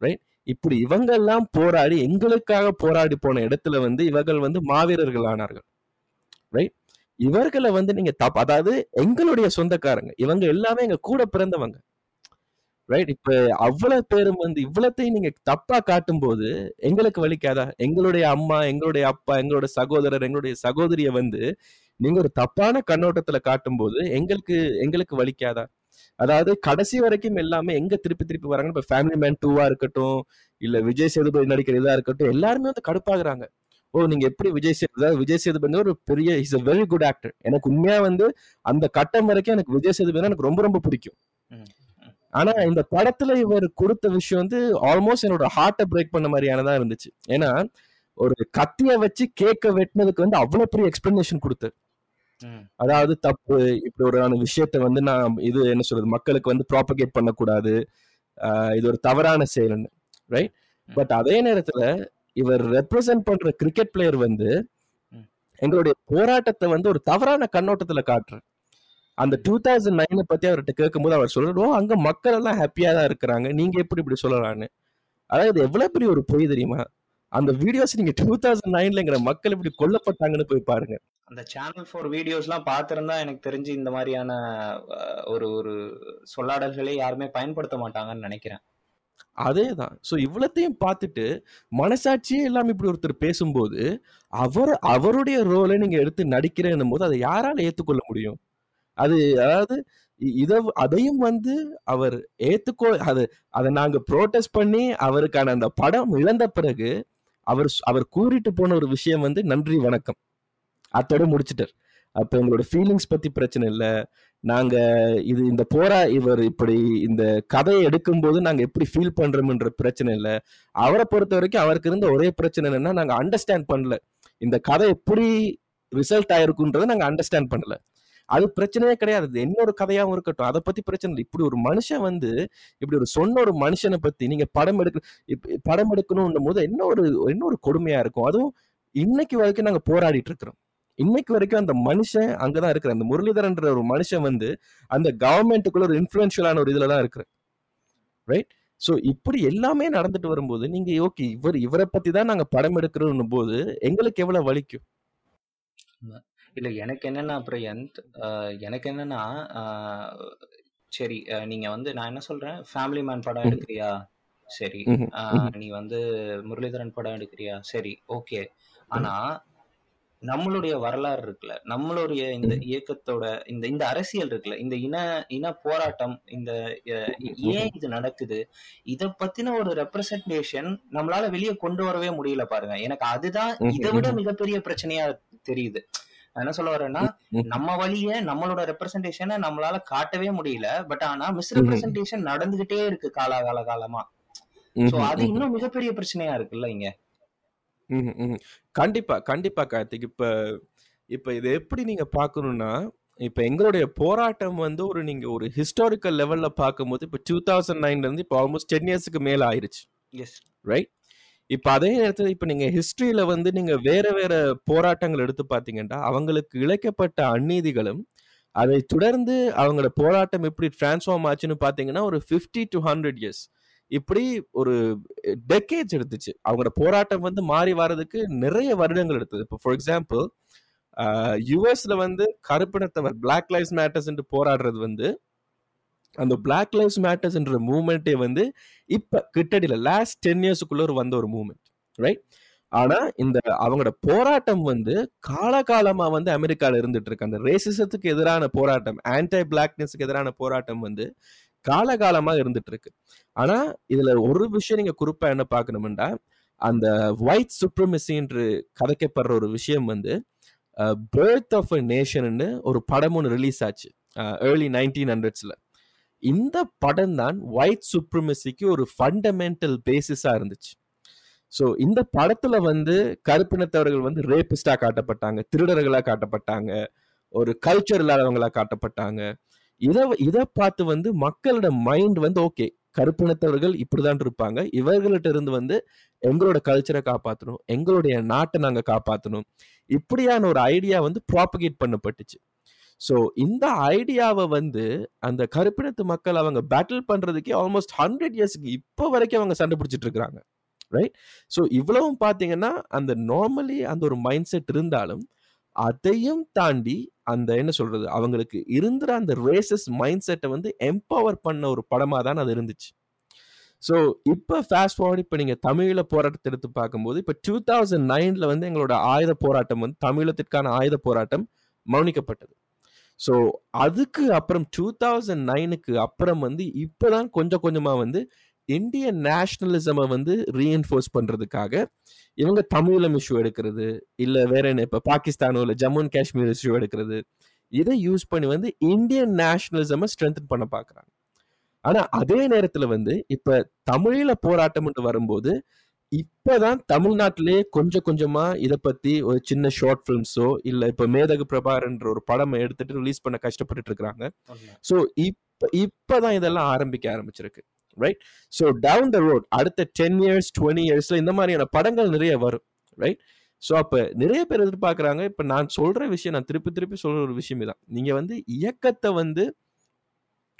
ரைட் இப்படி இவங்கெல்லாம் போராடி எங்களுக்காக போராடி போன இடத்துல வந்து இவர்கள் வந்து மாவீரர்கள் ஆனார்கள். ரைட் இவர்களை வந்து நீங்க தப் அதாவது எங்களுடைய சொந்தக்காரங்க இவங்க எல்லாமே எங்க கூட பிறந்தவங்க. ரைட் இப்ப அவ்வளவு பேரும் வந்து இவ்வளத்தையும் நீங்க தப்பா காட்டும் போது எங்களுக்கு வலிக்காதா எங்களுடைய அம்மா எங்களுடைய அப்பா எங்களோட சகோதரர் எங்களுடைய சகோதரிய வந்து நீங்க ஒரு தப்பான கண்ணோட்டத்துல காட்டும் போது எங்களுக்கு எங்களுக்கு வலிக்காதா அதாவது கடைசி வரைக்கும் எல்லாமே எங்க திருப்பி திருப்பி வராங்க இப்ப ஃபேமிலி மேன் டூவா இருக்கட்டும் இல்ல விஜய் சேதுபதி நடிக்கிற இதா இருக்கட்டும் எல்லாருமே வந்து கடுப்பாகுறாங்க ஓ நீங்க எப்படி விஜய் சேது அதாவது விஜய் சேதுபதி ஒரு பெரிய is a very good actor எனக்கு உண்மையா வந்து அந்த கட்டம் வரைக்கும் எனக்கு விஜய் சேதுபதி எனக்கு ரொம்ப ரொம்ப பிடிக்கும். ஆனா இந்த படத்துல இவர் கொடுத்த விஷயம் வந்து ஆல்மோஸ்ட் என்னோட ஹார்ட்டை பிரேக் பண்ண மாதிரியானதா இருந்துச்சு ஏன்னா ஒரு கத்திய வச்சு கேக்க வெட்டினதுக்கு வந்து அவ்வளவு பெரிய எக்ஸ்பிளனேஷன் கொடுத்தாரு. அதாவது தப்பு இப்படி ஒரு விஷயத்த வந்து நான் இது என்ன சொல்றது மக்களுக்கு வந்து ப்ராபகேட் பண்ணக்கூடாது. இது ஒரு தவறான செயல்னு ரைட் பட் அதே நேரத்துல இவர் ரெப்ரசன்ட் பண்ற கிரிக்கெட் பிளேயர் வந்து. எங்களுடைய போராட்டத்தை வந்து ஒரு தவறான கண்ணோட்டத்துல காட்டுறார் அந்த டூ தௌசண்ட் நைனை பத்தி அவர்கிட்ட கேட்கும்போது அவர் சொல்றாரு "ஓ, அங்க மக்கள் எல்லாம் ஹாப்பியா தான் இருக்கிறாங்க நீங்க எப்படி இப்படி சொல்லலாம்னு? அதாவது எவ்வளவு பெரிய ஒரு பொய் தெரியுமா? அந்த வீடியோஸ் நீங்க டூ தௌசண்ட் நைன்லங்கிற மக்கள் இப்படி கொல்லப்பட்டாங்கன்னு போய் பாருங்க. அந்த சேனல் ஃபோர் வீடியோஸ்லாம் பார்த்துருந்தா எனக்கு தெரிஞ்சு இந்த மாதிரியான ஒரு ஒரு சொல்லாடல்களை யாருமே பயன்படுத்த மாட்டாங்கன்னு நினைக்கிறேன். அதேதான். சோ இவ்வளத்தையும் பார்த்துட்டு மனசாட்சியே இல்லாம இப்படி ஒருத்தர் பேசும்போது அவர் அவருடைய ரோலை நீங்க எடுத்து நடிக்கிறேன்னும் போது அதை யாரால ஏத்துக்கொள்ள முடியும்? அது அதாவது இதை அதையும் வந்து அவர் ஏத்துக்கோ அது அதை நாங்க ப்ரோட்டஸ்ட் பண்ணி அவருக்கான அந்த படம் இழந்த பிறகு அவர் அவர் கூறிட்டு போன ஒரு விஷயம் வந்து நன்றி வணக்கம். அத்தோட முடிச்சிட்டார். அப்போ எங்களோட ஃபீலிங்ஸ் பத்தி பிரச்சனை இல்லை. நாங்க இது இந்த போரா இவர் இப்படி இந்த கதையை எடுக்கும்போது நாங்க எப்படி ஃபீல் பண்றோம்ன்ற பிரச்சனை இல்லை. அவரை பொறுத்த வரைக்கும் அவருக்கு இருந்த ஒரே பிரச்சனை என்னன்னா நாங்க அண்டர்ஸ்டாண்ட் பண்ணல. இந்த கதை எப்படி ரிசல்ட் ஆயிருக்குன்றதை நாங்க அண்டர்ஸ்டாண்ட் பண்ணல. அது பிரச்சனையே கிடையாது. என்ன என்னோட கதையாகவும் இருக்கட்டும். அதை பத்தி பிரச்சனை இல்லை. இப்படி ஒரு மனுஷன் வந்து இப்படி ஒரு சொன்ன ஒரு மனுஷனை பத்தி நீங்க படம் எடுக்க படம் எடுக்கணும்னும் போது என்ன ஒரு என்ன ஒரு கொடுமையா இருக்கும். அதுவும் இன்னைக்கு வரைக்கும் நாங்க போராடிட்டு இருக்கிறோம். இன்னைக்கு வரைக்கும் அந்த மனுஷன் அங்கதான் இருக்கிற அந்த முரளிதரன்ற ஒரு மனுஷன் வந்து அந்த கவர்மெண்ட்டுக்குள்ள ஒரு இன்ஃபுளுன்ஷியலான ஒரு இதுல தான் இருக்கிற ரைட் சோ இப்படி எல்லாமே நடந்துட்டு வரும்போது நீங்க ஓகே இவர் இவரை பத்தி தான் நாங்க படம் எடுக்கிறோம் போது எங்களுக்கு எவ்வளவு வலிக்கும்? இல்ல எனக்கு என்னன்னா ஆஹ் எனக்கு என்னன்னா சரி நீங்க வந்து நான் என்ன சொல்றேன்? ஃபேமிலி மேன் படம். எடுக்கிறியா? சரி. நீ வந்து முரளிதரன் படம் எடுக்கிறியா? சரி ஓகே ஆனா நம்மளுடைய வரலாறு இருக்குல்ல நம்மளுடைய இந்த. இயக்கத்தோட இந்த இந்த அரசியல் இருக்குல்ல இந்த இன இன போராட்டம் இந்த ஏன். இது நடக்குது இத பத்தின ஒரு ரெப்ரசன்டேஷன் நம்மளால வெளியே கொண்டு வரவே முடியல பாருங்க எனக்கு அதுதான் இதை விட. மிகப்பெரிய பிரச்சனையா தெரியுது என்ன சொல்ல வரேன்னா. நம்ம வழிய நம்மளோட ரெப்ரசன்டேஷனை நம்மளால காட்டவே முடியல பட் ஆனா மிஸ் ம்ஹும். ரெப்ரசன்டேஷன் நடந்துகிட்டே இருக்கு காலாகால காலமா சோ. அது. இன்னும் மிகப்பெரிய பிரச்சனையா இருக்குல்ல இங்க ம்ஹும். ம்ஹும். கண்டிப்பா கண்டிப்பா கார்த்திக் இப்ப இப்ப இதை எப்படி நீங்க பார்க்கணும்னா இப்ப எங்களுடைய போராட்டம் வந்து ஒரு நீங்க ஒரு ஹிஸ்டாரிக்கல் லெவல்ல பார்க்கும்போது இப்ப டூ தௌசண்ட் நைன்ல இருந்து இப்போ ஆல்மோஸ்ட் டென் இயர்ஸ்க்கு மேல ஆயிருச்சு எஸ் ரைட் இப்ப அதே நேரத்துல இப்ப நீங்க ஹிஸ்டரியில வந்து நீங்க வேற வேற போராட்டங்கள் எடுத்து பாத்தீங்கன்னா அவங்களுக்கு இழைக்கப்பட்ட அநீதிகளும் அதை தொடர்ந்து அவங்களோட போராட்டம் எப்படி டிரான்ஸ்ஃபார்ம் ஆச்சுன்னு பாத்தீங்கன்னா ஒரு 50 டு ஹண்ட்ரட் இயர்ஸ் இப்படி ஒரு டெக்கேஜ் எடுத்துச்சு. அவங்களோட போராட்டம் வந்து மாறி வர்றதுக்கு நிறைய வருடங்கள் எடுத்தது. இப்போ ஃபார் எக்ஸாம்பிள் யூஎஸ்ல வந்து கருப்பினத்தவர் பிளாக் லைஃப் மேட்டர்ஸ் என்று போராடுறது வந்து அந்த பிளாக் மேட்டர்ஸ் என்ற மூமெண்ட்டே வந்து இப்ப கிட்டடியில் லாஸ்ட் டென் இயர்ஸுக்குள்ள ஒரு வந்த ஒரு மூமெண்ட் ரைட் ஆனா இந்த அவங்களோட போராட்டம் வந்து காலகாலமா வந்து அமெரிக்கால இருந்துட்டு இருக்கு. அந்த ரேசிசத்துக்கு எதிரான போராட்டம் ஆன்டை பிளாக்னஸ்க்கு எதிரான போராட்டம் வந்து காலகாலமா இருந்துட்டு இருக்கு ஆனா இதுல ஒரு விஷயம் நீங்க குறிப்பா என்ன பார்க்கணும்னா அந்த ஒயிட் சுப்ரமசி என்று கதைக்கப்படுற ஒரு விஷயம் வந்து பேர்த் ஆஃப் அ நேஷன்னு ஒரு படம் ஒன்று ரிலீஸ் ஆச்சு. ஏர்லி நைன்டீன் ஹண்ட்ரட்ஸில் இந்த படம் தான் ஒயிட் சுப்ரமசிக்கு ஒரு ஃபண்டமெண்டல் பேசிஸாக இருந்துச்சு. ஸோ இந்த படத்தில் வந்து கருப்பினத்தவர்கள் வந்து ரேபிஸ்டாக காட்டப்பட்டாங்க திருடர்களாக காட்டப்பட்டாங்க ஒரு கல்ச்சர் இல்லாதவங்களா காட்டப்பட்டாங்க. இதை இதை பார்த்து வந்து மக்களோட மைண்ட் வந்து ஓகே கருப்பினத்தவர்கள் இப்படிதான் இருப்பாங்க. இவர்கள்ட்ட இருந்து வந்து எங்களோட கல்ச்சரை காப்பாற்றணும் எங்களுடைய நாட்டை நாங்கள் காப்பாற்றணும் இப்படியான ஒரு ஐடியா வந்து ப்ராப்பகேட் பண்ணப்பட்டுச்சு. ஸோ இந்த ஐடியாவை வந்து அந்த கருப்பினத்து மக்கள் அவங்க பேட்டில் பண்ணுறதுக்கே ஆல்மோஸ்ட் ஹண்ட்ரட் இயர்ஸ்க்கு இப்போ வரைக்கும் அவங்க சண்டை பிடிச்சிட்டு இருக்கிறாங்க. ரைட் ஸோ இவ்வளவும் பார்த்தீங்கன்னா அந்த நார்மலி அந்த ஒரு மைண்ட் செட் இருந்தாலும் அதையும் தாண்டி அந்த என்ன சொல்றது அவங்களுக்கு இருந்த அந்த ரேசஸ் மைண்ட் செட்டை வந்து எம்பவர் பண்ண ஒரு படமாக தான் அது இருந்துச்சு. ஸோ இப்போ ஃபாஸ்ட் ஃபார்வர்ட் இப்போ நீங்கள் தமிழில் போராட்டத்தை எடுத்து பார்க்கும்போது இப்போ டூ தௌசண்ட் நைனில் வந்து எங்களோட ஆயுத போராட்டம் வந்து தமிழத்திற்கான ஆயுத போராட்டம் மௌனிக்கப்பட்டது ஸோ அதுக்கு அப்புறம் டூ தௌசண்ட் நைனுக்கு அப்புறம் வந்து இப்போதான் கொஞ்சம் கொஞ்சமாக வந்து இந்தியன் நேஷனலிசமை வந்து ரீஎன்ஃபோர்ஸ் பண்ணுறதுக்காக இவங்க தமிழம் இஷ்யூ எடுக்கிறது இல்லை வேற என்ன இப்போ பாகிஸ்தானோ இல்லை ஜம்மு அண்ட் காஷ்மீர் இஷ்யூ எடுக்கிறது இதை யூஸ் பண்ணி வந்து இந்தியன் நேஷனலிசமை ஸ்ட்ரென்தன் பண்ண பார்க்குறாங்க ஆனால் அதே நேரத்தில் வந்து இப்போ தமிழில் போராட்டம்னு வரும்போது இப்பதான் தமிழ்நாட்டிலே கொஞ்சம் கொஞ்சமா இதை பத்தி ஒரு சின்ன ஷார்ட் ஃபிலிம்ஸோ இல்ல இப்ப மேதகு பிரபாரன்ற ஒரு படம் எடுத்துட்டு ரிலீஸ் பண்ண கஷ்டப்பட்டுட்டு இருக்காங்க உண்மை. ஸோ இப்ப இப்பதான் இதெல்லாம் ஆரம்பிக்க ஆரம்பிச்சிருக்கு. Right so down the road அடுத்த டென் இயர்ஸ் டுவெண்ட்டி இயர்ஸ்ல இந்த மாதிரியான படங்கள் நிறைய வரும் ரைட் ஸோ அப்போ நிறைய பேர் எதிர்பார்க்குறாங்க இப்போ நான் சொல்ற விஷயம் நான் திருப்பி திருப்பி சொல்ற ஒரு விஷயமே தான். நீங்கள் வந்து இயக்கத்தை வந்து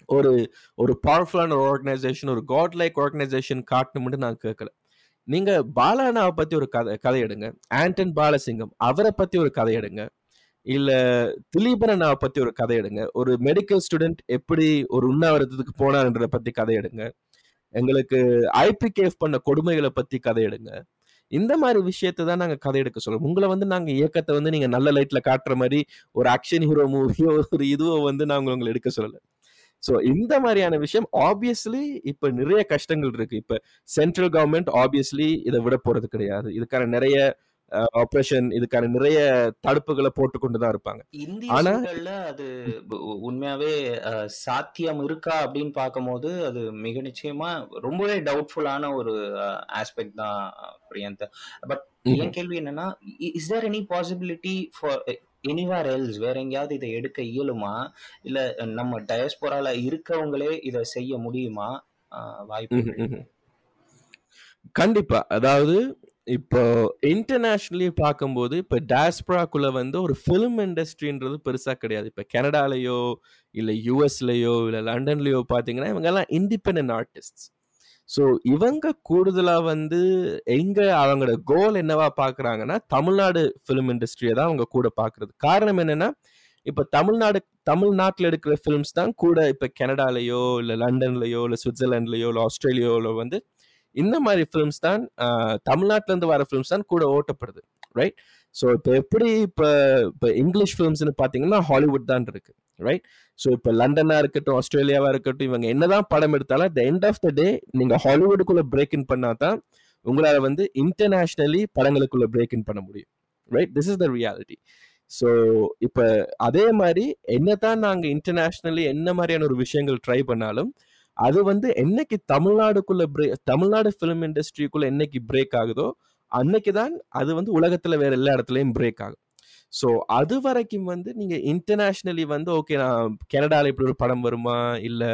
ஒரு ஒரு பவர்ஃபுல்லான ஒரு ஆர்கனைசேஷன் ஒரு காட் லைக் ஆர்கனைசேஷன் காட்டணும்னு நான் கேட்கல நீங்கள் பாலானாவை பற்றி ஒரு கதை கதை எடுங்க. ஆண்டன் பாலசிங்கம் அவரை பற்றி ஒரு கதை எடுங்க. இல்ல நான் பத்தி ஒரு கதை எடுங்க. ஒரு மெடிக்கல் ஸ்டூடெண்ட் எப்படி ஒரு உண்ணாவிரதத்துக்கு போனார்ன்றத பத்தி கதை எடுங்க. எங்களுக்கு ஐபிகேஃப் பண்ண கொடுமைகளை பத்தி கதை எடுங்க. இந்த மாதிரி விஷயத்தை தான் நாங்க கதை எடுக்க சொல்றோம். உங்களை வந்து நாங்க இயக்கத்தை வந்து நீங்க நல்ல லைட்ல காட்டுற மாதிரி ஒரு ஆக்ஷன் ஹீரோ மூவியோ ஒரு இதுவோ வந்து நாங்கள் உங்களை எடுக்க சொல்லல. ஸோ இந்த மாதிரியான விஷயம் ஆப்வியஸ்லி இப்ப நிறைய கஷ்டங்கள் இருக்கு. இப்ப சென்ட்ரல் கவர்மெண்ட் ஆப்வியஸ்லி இதை விட போறது கிடையாது. இதுக்கான நிறைய ஆப்ரேஷன் இதுக்கான நிறைய தடுப்புகளை போட்டுக்கொண்டு தான் இருப்பாங்க ஆனா- அது உண்மையாவே சாத்தியம் இருக்கா அப்படின்னு பார்க்கும்போது அது மிக நிச்சயமா ரொம்பவே டவுட்ஃபுல்லான ஒரு ஆஸ்பெக்ட் தான் பிரியந்த. பட் என் கேள்வி என்னன்னா is there any possibility for anywhere else வேற எங்கேயாவது இதை எடுக்க இயலுமா? இல்ல நம்ம டயஸ்போரால இருக்கவங்களே இதை செய்ய முடியுமா? வாய்ப்பு. கண்டிப்பா. அதாவது இப்போ இன்டர்நேஷ்னலி பார்க்கும்போது இப்போ டேஸ்பராக்குள்ள வந்து ஒரு ஃபிலிம் இண்டஸ்ட்ரின்றது பெருசாக கிடையாது. இப்போ கனடாலேயோ இல்லை யூஎஸ்லேயோ இல்லை லண்டன்லேயோ பார்த்தீங்கன்னா இவங்கெல்லாம் இண்டிபெண்ட் ஆர்டிஸ்ட் ஸோ இவங்க கூடுதலாக வந்து எங்கே அவங்களோட கோல் என்னவா பார்க்குறாங்கன்னா தமிழ்நாடு ஃபிலிம் இண்டஸ்ட்ரியை தான் அவங்க கூட பார்க்கறது. காரணம் என்னென்னா இப்போ தமிழ்நாடு தமிழ்நாட்டில் எடுக்கிற ஃபிலிம்ஸ் தான் கூட இப்போ கனடாலேயோ இல்லை லண்டன்லேயோ இல்லை சுவிட்சர்லாண்ட்லேயோ இல்லை ஆஸ்திரேலியாவிலோ வந்து இந்த மாதிரி ஃபிலிம்ஸ் தான் ஆஹ், இருந்து வர ஃபிலிம்ஸ் தான் கூட ஓட்டப்படுது ரைட் ஸோ இப்போ எப்படி இப்போ இப்போ இங்கிலீஷ் ஃபிலிம்ஸ்னு பார்த்தீங்கன்னா ஹாலிவுட் தான் இருக்கு ரைட் ஸோ இப்போ லண்டனாக இருக்கட்டும் ஆஸ்திரேலியாவாக இருக்கட்டும் இவங்க என்னதான் படம் எடுத்தாலும் at end of the day நீங்கள் ஹாலிவுட்டுக்குள்ளே பிரேக் இன் பண்ணால் தான் உங்களால் வந்து இன்டர்நேஷ்னலி படங்களுக்குள்ளே பிரேக் இன் பண்ண முடியும் right this is the reality so இப்போ அதே மாதிரி என்னதான் நாங்கள் இன்டர்நேஷ்னலி என்ன மாதிரியான ஒரு விஷயங்கள் ட்ரை பண்ணாலும் அது வந்து என்னைக்கு தமிழ்நாடுக்குள்ள பிரேக் தமிழ்நாடு ஃபிலிம் இண்டஸ்ட்ரிக்குள்ள என்னைக்கு பிரேக் ஆகுதோ அன்னைக்கு தான் அது வந்து உலகத்துல வேற எல்லா இடத்துலயும் பிரேக் ஆகும். ஸோ அது வரைக்கும் வந்து நீங்க இன்டர்நேஷ்னலி வந்து ஓகே நான் கனடால இப்படி ஒரு படம் வருமா? இல்ல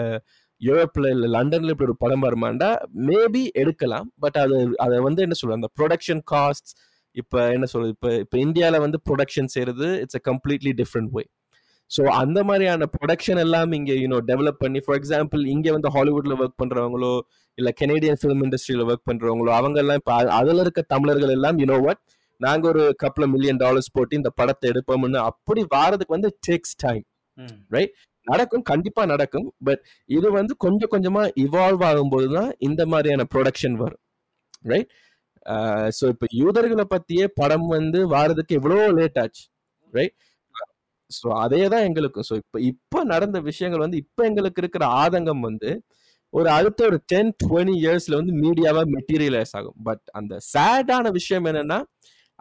யூரோப்ல இல்ல லண்டன்ல இப்படி ஒரு படம் வருமாண்டா? மேபி எடுக்கலாம். பட் அது அதை வந்து என்ன சொல்றது? அந்த ப்ரொடக்ஷன் காஸ்ட் இப்ப என்ன சொல்றது? இப்ப இப்ப இந்தியால வந்து ப்ரொடக்ஷன் செய்யறது it's a completely different way so அந்த மாதிரியான ப்ரொடக்ஷன் எல்லாம் இங்க யூனோ டெவலப் பண்ணி ஃபார் எக்ஸாம்பிள் இங்க வந்து ஹாலிவுட்ல ஒர்க் பண்றவங்களோ இல்ல கெனடியன் ஃபிலிம் இண்டஸ்ட்ரியில ஒர்க் பண்றவங்களோ அவங்க எல்லாம் இப்ப அதுல இருக்க தமிழர்கள் எல்லாம் யூனோ வாட் நாங்க ஒரு கப்பல் மில்லியன் டாலர்ஸ் போட்டு இந்த படத்தை எடுப்போம்னு அப்படி வாரதுக்கு வந்து டேக்ஸ் டைம் ம். நடக்கும் கண்டிப்பா நடக்கும். பட் இது வந்து கொஞ்சம் கொஞ்சமா இவால்வ் ஆகும்போது தான் இந்த மாதிரியான ப்ரொடக்ஷன் வரும் ரைட் ஸோ இப்போ யூதர்களை பத்தியே படம் வந்து வாரதுக்கு எவ்வளோ லேட் ஆச்சு ரைட் ஸோ அதே தான் எங்களுக்கும். ஸோ இப்போ இப்போ நடந்த விஷயங்கள் வந்து இப்போ எங்களுக்கு இருக்கிற ஆதங்கம் வந்து ஒரு அடுத்த ஒரு டென் டுவெண்ட்டி இயர்ஸ்ல வந்து மீடியாவா மெட்டீரியலைஸ் ஆகும். பட் அந்த சேடான விஷயம் என்னன்னா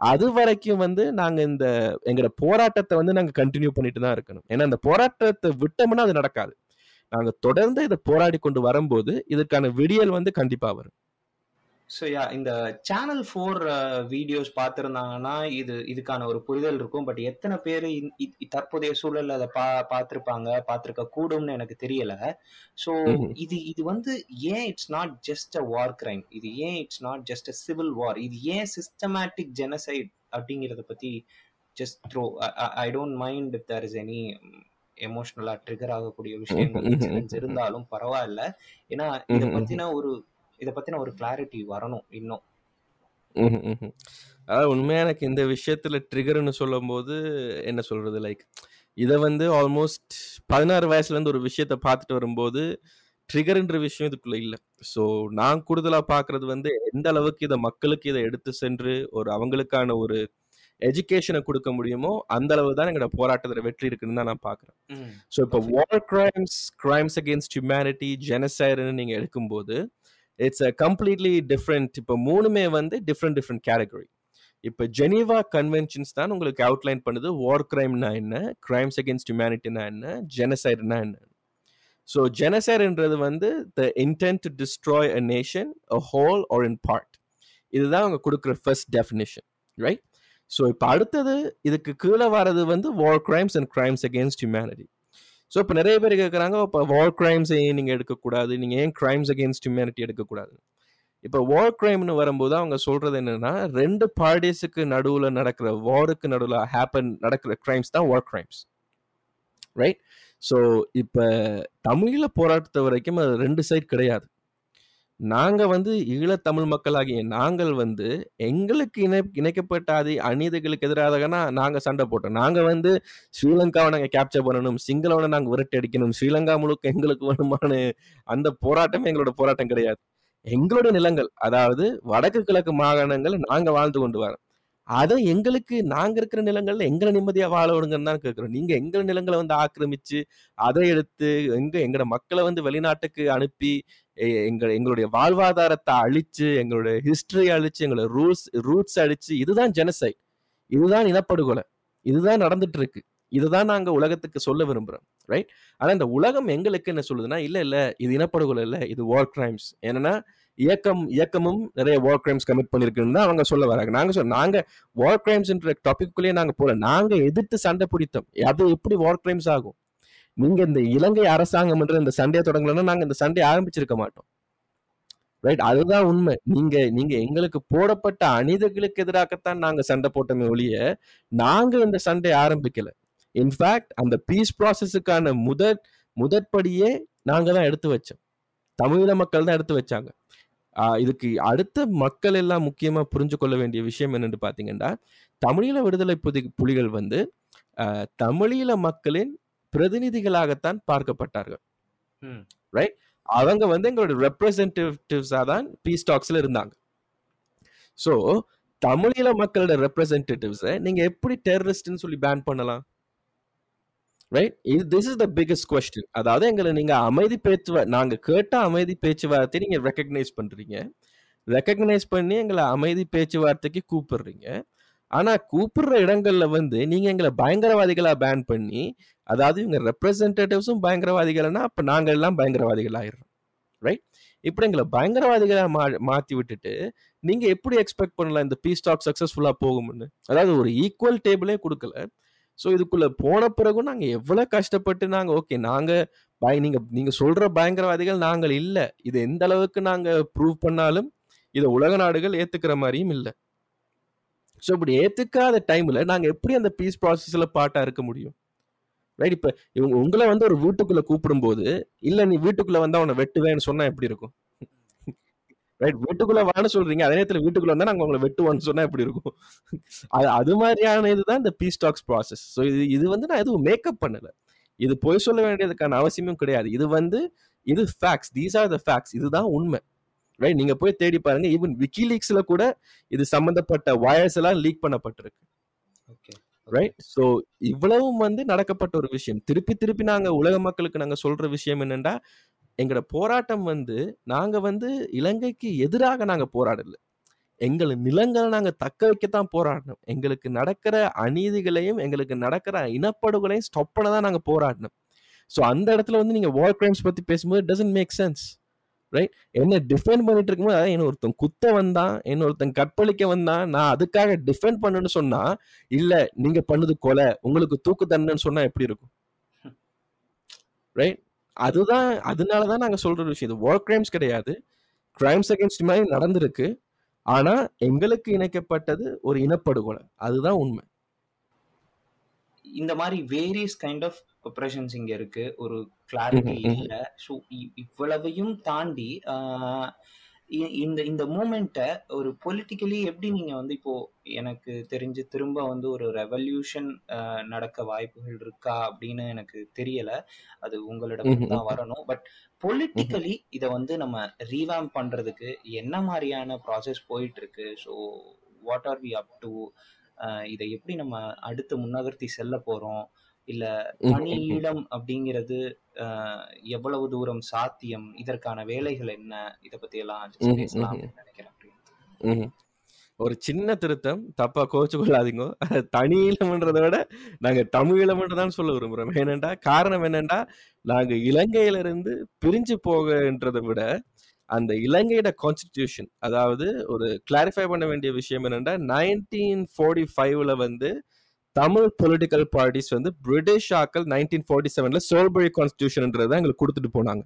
அது வரைக்கும் வந்து நாங்க இந்த எங்களோட போராட்டத்தை வந்து நாங்க கண்டினியூ பண்ணிட்டு தான் இருக்கணும். ஏன்னா அந்த போராட்டத்தை விட்டோம்னா அது நடக்காது. நாங்க தொடர்ந்து இதை போராடி கொண்டு வரும்போது இதுக்கான விடியல் வந்து கண்டிப்பா வரும். ஸோ யா இந்த சேனல் ஃபோர் வீடியோஸ் பார்த்துருந்தாங்கன்னா இது இதுக்கான ஒரு புரிதல் இருக்கும். பட் எத்தனை பேர் தற்போதைய சூழல்ல அதை பா பார்த்துருப்பாங்க பார்த்துருக்க கூடும்னு எனக்கு தெரியல. ஸோ. இது இது வந்து ஏன் it's not just a war crime இது ஏன் it's not just a civil war இது ஏன் சிஸ்டமேட்டிக் ஜெனசைட் அப்படிங்கிறத பத்தி just throw I don't mind if there is any எமோஷனலா ட்ரிகர் ஆகக்கூடிய விஷயங்கள் இருந்தாலும் பரவாயில்ல. ஏன்னா இதை. பத்தின ஒரு இதை பத்தின ஒரு கிளாரிட்டி வரணும் இன்னும். அதாவது உண்மையா எனக்கு இந்த விஷயத்துல ட்ரிகர்னு சொல்லும்போது என்ன சொல்றது? லைக் இதை வந்து ஆல்மோஸ்ட் பதினாறு வயசுல இருந்து ஒரு விஷயத்த பார்த்துட்டு வரும்போது ட்ரிகர்ன்ற விஷயம் இதுக்குள்ள இல்லை. ஸோ நான் கூடுதலா பார்க்கிறது வந்து எந்த அளவுக்கு இதை மக்களுக்கு இதை எடுத்து சென்று ஒரு அவங்களுக்கான ஒரு எஜுகேஷனை கொடுக்க முடியுமோ அந்த அளவு தான் எங்களோட போராட்டத்துல வெற்றி இருக்குன்னு தான் நான் பார்க்குறேன். ஸோ இப்போ war crimes crimes against humanity ஜெனசைடுன்னு நீங்க எடுக்கும்போது இட்ஸ் அ கம்ப்ளீட்லி டிஃப்ரெண்ட் இப்போ மூணுமே வந்து டிஃப்ரெண்ட் டிஃப்ரெண்ட் கேட்டகரி இப்போ ஜெனீவா கன்வென்ஷன்ஸ் தான் உங்களுக்கு அவுட்லைன் பண்ணுது. வார் கிரைம்னா என்ன? கிரைம்ஸ் அகேன்ஸ்ட் ஹியூமனிட்டினா என்ன? ஜெனசைடுனா என்ன? ஸோ ஜெனசைடுன்றது வந்து the intent to destroy a nation a whole or in part இதுதான் அவங்க கொடுக்குற ஃபர்ஸ்ட் டெஃபினேஷன் ரைட் ஸோ இப்போ அடுத்தது இதுக்கு கீழே வர்றது வந்து war crimes and crimes against humanity so இப்போ நிறைய பேர் கேட்குறாங்க இப்போ வார் கிரைம்ஸ் ஏன் நீங்கள் எடுக்கக்கூடாது? நீங்கள் ஏன் கிரைம்ஸ் அகேன்ஸ்ட் ஹியூமனிட்டி எடுக்கக்கூடாது? இப்போ வார் கிரைம்னு வரும்போது அவங்க சொல்கிறது என்னென்னா ரெண்டு பார்ட்டிஸுக்கு நடுவில் நடக்கிற வாருக்கு நடுவில் ஹேப்பன் நடக்கிற கிரைம்ஸ் தான் வார் கிரைம்ஸ் ரைட் ஸோ இப்போ தமிழில் போராட்டத்தை வரைக்கும் அது ரெண்டு சைட் கிடையாது. நாங்க வந்து ஈழத்தமிழ் மக்களாகிய நாங்கள் வந்து எங்களுக்கு இணை இணைக்கப்பட்ட அதி அநீதிகளுக்கு எதிராகனா நாங்க சண்டை போட்டோம். நாங்க வந்து ஸ்ரீலங்காவை நாங்க கேப்சர் பண்ணணும் சிங்களவனை நாங்க விரட்டி அடிக்கணும் ஸ்ரீலங்கா முழுக்க எங்களுக்கு வேணுமான அந்த போராட்டமே எங்களோட போராட்டம் கிடையாது. எங்களோட நிலங்கள் அதாவது வடக்கு கிழக்கு மாகாணங்கள் நாங்க வாழ்ந்து கொண்டு வரோம் அதை எங்களுக்கு நாங்க இருக்கிற நிலங்கள்ல எங்களை நிம்மதியா வாழ விடுங்கன்னு தான் கேட்கிறோம். நீங்க எங்கள் நிலங்களை வந்து ஆக்கிரமிச்சு அதை எடுத்து எங்க எங்களோட மக்களை வந்து வெளிநாட்டுக்கு அனுப்பி எங்க எங்களுடைய வாழ்வாதாரத்தை அழிச்சு எங்களுடைய ஹிஸ்டரியை அழிச்சு எங்களோட ரூல்ஸ் ரூட்ஸ் அழிச்சு இதுதான் ஜெனசைட் இதுதான் இனப்படுகொலை. இதுதான் நடந்துட்டு இருக்கு இதுதான் நாங்க உலகத்துக்கு சொல்ல விரும்புறோம். ரைட் ஆனா இந்த உலகம் எங்களுக்கு என்ன சொல்லுதுன்னா இல்ல இல்ல இது இனப்படுகொலை இல்ல இது வார் கிரைம்ஸ் என்னன்னா இயக்கம் இயக்கமும் நிறைய வார் கிரைம்ஸ் கமிட் பண்ணிருக்குன்னு தான் அவங்க சொல்ல வராங்க. நாங்க சொல்ல நாங்க வார் கிரைம்ஸ்ன்ற டாபிக்குள்ளேயே நாங்க போல. நாங்க எதிர்த்து சண்டை பிடித்தோம். அது எப்படி வார் கிரைம்ஸ் ஆகும்? நீங்க இந்த இலங்கை அரசாங்கம் என்ற இந்த சண்டையை தொடங்கலன்னா நாங்க இந்த சண்டையை ஆரம்பிச்சிருக்க மாட்டோம். ரைட் அதுதான் உண்மை. நீங்க நீங்க எங்களுக்கு போடப்பட்ட அநீதிகளுக்கு எதிராகத்தான் நாங்க சண்டை போட்டோமே ஒழிய நாங்க இந்த சண்டையை ஆரம்பிக்கல. இன்ஃபேக்ட் அந்த பீஸ் ப்ராசஸுக்கான முதற் முதற்படியே நாங்க தான் எடுத்து வச்சோம். தமிழீழ மக்கள் தான் எடுத்து வச்சாங்க. இதுக்கு அடுத்த மக்கள் எல்லாம் முக்கியமா புரிஞ்சு கொள்ள வேண்டிய விஷயம் என்னன்னு பாத்தீங்கன்னா தமிழீழ விடுதலை புதி புலிகள் வந்து தமிழீழ மக்களின் பிரதிநிதிகளாகத்தான் பார்க்கப்பட்டார்கள். ரைட் அவங்க வந்து எங்களோட ரெப்ரசன்டேட்டிவ்ஸா தான் பீஸ் டாக்ஸ்ல இருந்தாங்க. ஸோ தமிழீழ மக்களோட ரெப்ரசன்டேட்டிவ்ஸை நீங்க எப்படி டெரரிஸ்ட்னு சொல்லி பேன் பண்ணலாம்? ரைட் இது this is the biggest question அதாவது எங்களை நீங்க அமைதி பேச்சு நாங்க கேட்ட அமைதி பேச்சுவார்த்தையை நீங்க ரெக்கக்னைஸ் பண்றீங்க. ரெக்கக்னைஸ் பண்ணி எங்களை அமைதி பேச்சுவார்த்தைக்கு கூப்பிடுறீங்க. ஆனா கூப்பிடுற இடங்கள்ல வந்து நீங்க எங்களை பயங்கரவாதிகளா பேன் பண்ணி அதாவது இவங்க ரெப்ரசன்டேட்டிவ்ஸும் பயங்கரவாதிகள்னா அப்ப நாங்க எல்லாம் பயங்கரவாதிகள் ஆயிடுறோம் ரைட் இப்படி எங்களை பயங்கரவாதிகளா மா மாத்தி விட்டுட்டு நீங்க எப்படி எக்ஸ்பெக்ட் பண்ணலாம் இந்த பீஸ் டாக் சக்சஸ்ஃபுல்லா போகும்னு? அதாவது ஒரு ஈக்குவல் டேபிளே கொடுக்கல. ஸோ இதுக்குள்ள போன பிறகும் நாங்கள் எவ்வளோ கஷ்டப்பட்டு நாங்கள் ஓகே நாங்கள் பய நீங்கள் நீங்கள் சொல்ற பயங்கரவாதிகள் நாங்கள் இல்லை. இது எந்த அளவுக்கு நாங்கள் ப்ரூவ் பண்ணாலும் இதை உலக நாடுகள் ஏற்றுக்கிற மாதிரியும் இல்லை. ஸோ இப்படி ஏற்றுக்காத டைம்ல நாங்கள் எப்படி அந்த பீஸ் ப்ராசஸில் பாட்டாக இருக்க முடியும்? ரைட் இப்போ இவங்க உங்களை வந்து ஒரு வீட்டுக்குள்ளே கூப்பிடும்போது இல்லை நீ வீட்டுக்குள்ளே வந்து அவனை வெட்டுவேன்னு சொன்னால் எப்படி இருக்கும்? ரைட் வீட்டுக்குள்ள வான்னு சொல்றீங்க. அதே நேரத்துல வீட்டுக்குள்ள வந்தா நாங்க உங்களை வெட்டுவோம்னு சொன்னா எப்படி இருக்கும்? அது அது மாதிரியான இதுதான் இந்த பீஸ் டாக்ஸ் ப்ராசஸ் ஸோ இது இது வந்து நான் எதுவும் மேக்கப் பண்ணல. இது பொய் சொல்ல வேண்டியதுக்கான அவசியமும் கிடையாது. இது வந்து இது facts these are the facts இதுதான் உண்மை. ரைட் நீங்க போய் தேடி பாருங்க. ஈவன் விக்கிலீக்ஸ்ல கூட இது சம்பந்தப்பட்ட வயர்ஸ் எல்லாம் லீக் பண்ணப்பட்டிருக்கு. ஓகே ரைட் ஸோ இவ்வளவும் வந்து நடக்கப்பட்ட ஒரு விஷயம். திருப்பி திருப்பி நாங்க உலக மக்களுக்கு நாங்க சொல்ற விஷயம் என்னன்னா எங்களோட போராட்டம் வந்து நாங்க வந்து இலங்கைக்கு எதிராக நாங்க போராடல. எங்கள் நிலங்களை நாங்க தக்க வைக்கத்தான் போராடணும் எங்களுக்கு நடக்கிற அநீதிகளையும் எங்களுக்கு நடக்கிற இனப்படுகொலையும் ஸ்டாப் பண்ண தான் நாங்க போராடணும் ஸோ அந்த இடத்துல வந்து நீங்க வார் கிரைம்ஸ் பத்தி பேசும்போது டசன்ட் மேக் சென்ஸ் ரைட் என்ன டிஃபெண்ட் பண்ணிட்டு இருக்கும்போது அதாவது என்ன ஒருத்தன் குத்த வந்தான் என்ன ஒருத்தன் கற்பழிக்க வந்தான் நான் அதுக்காக டிஃபெண்ட் பண்ணுன்னு சொன்னா இல்ல நீங்க பண்ணது கொலை உங்களுக்கு தூக்கு தண்டனைன்னு சொன்னா எப்படி இருக்கும்? ரைட் அதுதான் அதனாலதான் நாங்க சொல்ற ஒரு விஷயம். இது வார் கிரைம்ஸ் கிடையாது. கிரைம்ஸ் அகேன்ஸ்ட் மாதிரி நடந்திருக்கு. ஆனா எங்களுக்கு இணைக்கப்பட்டது ஒரு இனப்படுகொலை. அதுதான் உண்மை. இந்த மாதிரி வேரியஸ் கைண்ட் ஆஃப் ஒப்ரேஷன்ஸ் இங்க இருக்கு. ஒரு கிளாரிட்டி. இல்ல. ஸோ இவ்வளவையும் தாண்டி இந்த இந்த மூமெண்ட்டை ஒரு பொலிட்டிக்கலி எப்படி நீங்க வந்து இப்போ எனக்கு தெரிஞ்சு திரும்ப வந்து ஒரு ரெவல்யூஷன் நடக்க வாய்ப்புகள் இருக்கா அப்படின்னு எனக்கு தெரியல. அது உங்களிடம் தான். வரணும். பட் பொலிட்டிக்கலி இதை வந்து நம்ம ரீவேம் பண்றதுக்கு என்ன மாதிரியான ப்ராசஸ் போயிட்டு இருக்கு so what are we up to இதை எப்படி நம்ம அடுத்து முன்னகர்த்தி செல்ல போறோம்? இல்ல. ஈழம் அப்படிங்கிறது எவ்வளவு தூரம் சாத்தியம்? இதற்கான வேலைகள் என்ன? இத பத்தி எல்லாம் நினைக்கிறேன். ஒரு சின்ன திருத்தம் தப்பா கோச்சு கொள்ளாதீங்க. தனி ஈழம்ன்றதை விட நாங்க தமிழ் ஈழம்னு தான் சொல்ல விரும்புறோம். ஏனென்றா காரணம் என்னன்னா நாங்க இலங்கையில இருந்து பிரிஞ்சு போகன்றதை விட அந்த இலங்கையோட கான்ஸ்டிடியூஷன் அதாவது ஒரு கிளாரிஃபை பண்ண வேண்டிய விஷயம் என்னன்னா நைன்டீன் ஃபோர்ட்டி ஃபைவ்ல வந்து தமிழ் பொலிட்டிக்கல் பார்ட்டிஸ் வந்து பிரிட்டிஷ் ஆக்கள் நைன்டீன் ஃபார்ட்டி செவன்ல சோல்பரி கான்ஸ்டியூஷன்ன்றதை எங்களுக்கு கொடுத்துட்டு போனாங்க.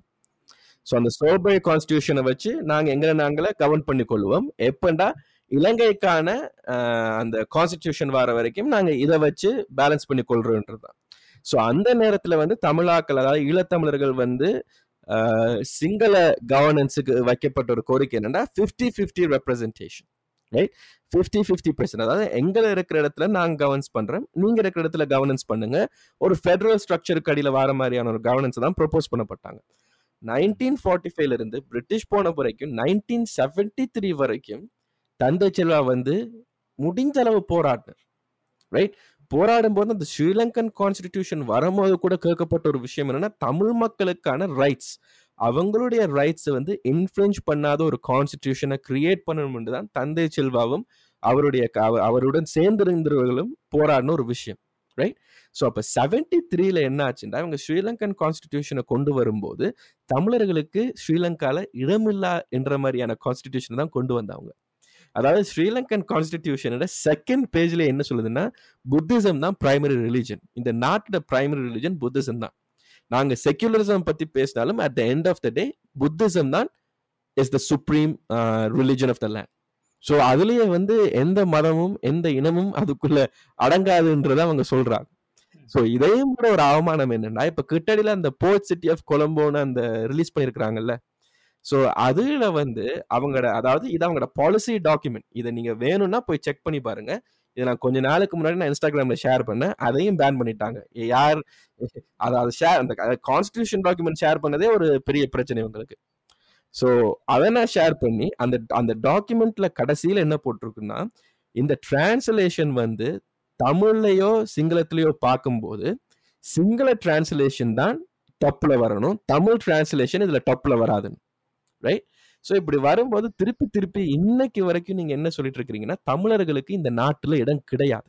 ஸோ அந்த சோல்பரி கான்ஸ்டியூஷனை வச்சு நாங்கள் எங்களை நாங்களே கவர்ன் பண்ணி கொள்வோம் எப்பண்டா இலங்கைக்கான அந்த கான்ஸ்டியூஷன் வர வரைக்கும் நாங்கள் இதை வச்சு பேலன்ஸ் பண்ணி கொள்றோன்றது தான் ஸோ அந்த நேரத்தில் வந்து தமிழாக்கள் அதாவது ஈழத்தமிழர்கள் வந்து சிங்கள கவர்னன்ஸுக்கு வைக்கப்பட்ட ஒரு கோரிக்கை என்னன்னா fifty fifty representation right fifty fifty percent அதாவது எங்களை இருக்கிற இடத்துல நான் கவர்னன்ஸ் பண்ணுறேன் நீங்க இருக்கிற இடத்துல கவர்னன்ஸ் பண்ணுங்க. ஒரு ஃபெடரல் ஸ்ட்ரக்சருக்கு அடியில் வர மாதிரியான ஒரு கவர்னன்ஸ் தான் ப்ரொபோஸ் பண்ணப்பட்டாங்க. நைன்டீன் ஃபார்ட்டி ஃபைவ்ல இருந்து பிரிட்டிஷ் போன வரைக்கும் நைன்டீன் செவன்டி த்ரீ வரைக்கும் தந்தை செல்வா வந்து முடிஞ்ச அளவு போராடினார். ரைட் போராடும் போது அந்த ஸ்ரீலங்கன் கான்ஸ்டிடியூஷன் வரும்போது கூட கேட்கப்பட்ட ஒரு விஷயம் என்னன்னா தமிழ் மக்களுக்கான ரைட்ஸ் அவங்களுடைய ரைட்ஸை வந்து இன்ஃப்ளூயன்ஸ் பண்ணாத ஒரு கான்ஸ்டிடியூஷனை கிரியேட் பண்ணணும்னு தான் தந்தை செல்வாவும் அவருடைய க- அவருடன் சேர்ந்திருந்தவர்களும் போராடின ஒரு விஷயம் ரைட் ஸோ அப்போ செவன்டி த்ரீல என்ன ஆச்சுன்னா இவங்க ஸ்ரீலங்கன் கான்ஸ்டிடியூஷனை கொண்டு வரும்போது தமிழர்களுக்கு ஸ்ரீலங்காவில் இடமில்லா என்ற மாதிரியான கான்ஸ்டிடியூஷனை தான் கொண்டு வந்தாங்க அதாவது ஸ்ரீலங்கன் கான்ஸ்டிடியூஷனோட செகண்ட் பேஜ்ல என்ன சொல்லுதுன்னா புத்திசம் தான் பிரைமரி ரிலிஜன் இந்த நாட்டோட பிரைமரி ரிலிஜன் புத்திசம் தான். நாங்க செக்யூலரிசம் பத்தி பேசினாலும் at the end of the day Buddhism தான் is the supreme religion of the land so அதுலயே வந்து எந்த மதமும் எந்த இனமும் அதுக்குள்ள அடங்காதுன்றத அவங்க சொல்றாங்க. ஸோ இதையும் கூட ஒரு அவமானம் என்னன்னா இப்போ கிட்டடியில் அந்த போர்ட் சிட்டி ஆஃப் கொலம்போன்னு அந்த ரிலீஸ் பண்ணியிருக்கிறாங்கல்ல. ஸோ அதில் வந்து அவங்களோட அதாவது இது அவங்களோட பாலிசி டாக்குமெண்ட் இதை நீங்க வேணும்னா போய் செக் பண்ணி பாருங்க. இதை நான் கொஞ்ச நாளுக்கு முன்னாடி நான் இன்ஸ்டாகிராம்ல ஷேர் பண்ணேன். அதையும் பேன் பண்ணிட்டாங்க. யார்? அதாவது ஷேர் அந்த கான்ஸ்டியூஷன் டாக்குமெண்ட் ஷேர் பண்ணதே ஒரு பெரிய பிரச்சனை உங்களுக்கு ஸோ அதை நான் ஷேர் பண்ணி அந்த அந்த டாக்குமெண்ட்ல கடைசியில் என்ன போட்டிருக்குன்னா இந்த டிரான்ஸ்லேஷன் வந்து தமிழ்லையோ சிங்களத்திலையோ பார்க்கும்போது சிங்கள டிரான்ஸ்லேஷன் தான் டப்பில் வரணும். தமிழ் டிரான்ஸ்லேஷன் இதில் டப்பில் வராதுன்னு. ரைட் ஸோ இப்படி வரும்போது திருப்பி திருப்பி இன்னைக்கு வரைக்கும் நீங்க என்ன சொல்லிட்டு இருக்கிறீங்கன்னா தமிழர்களுக்கு இந்த நாட்டுல இடம் கிடையாது.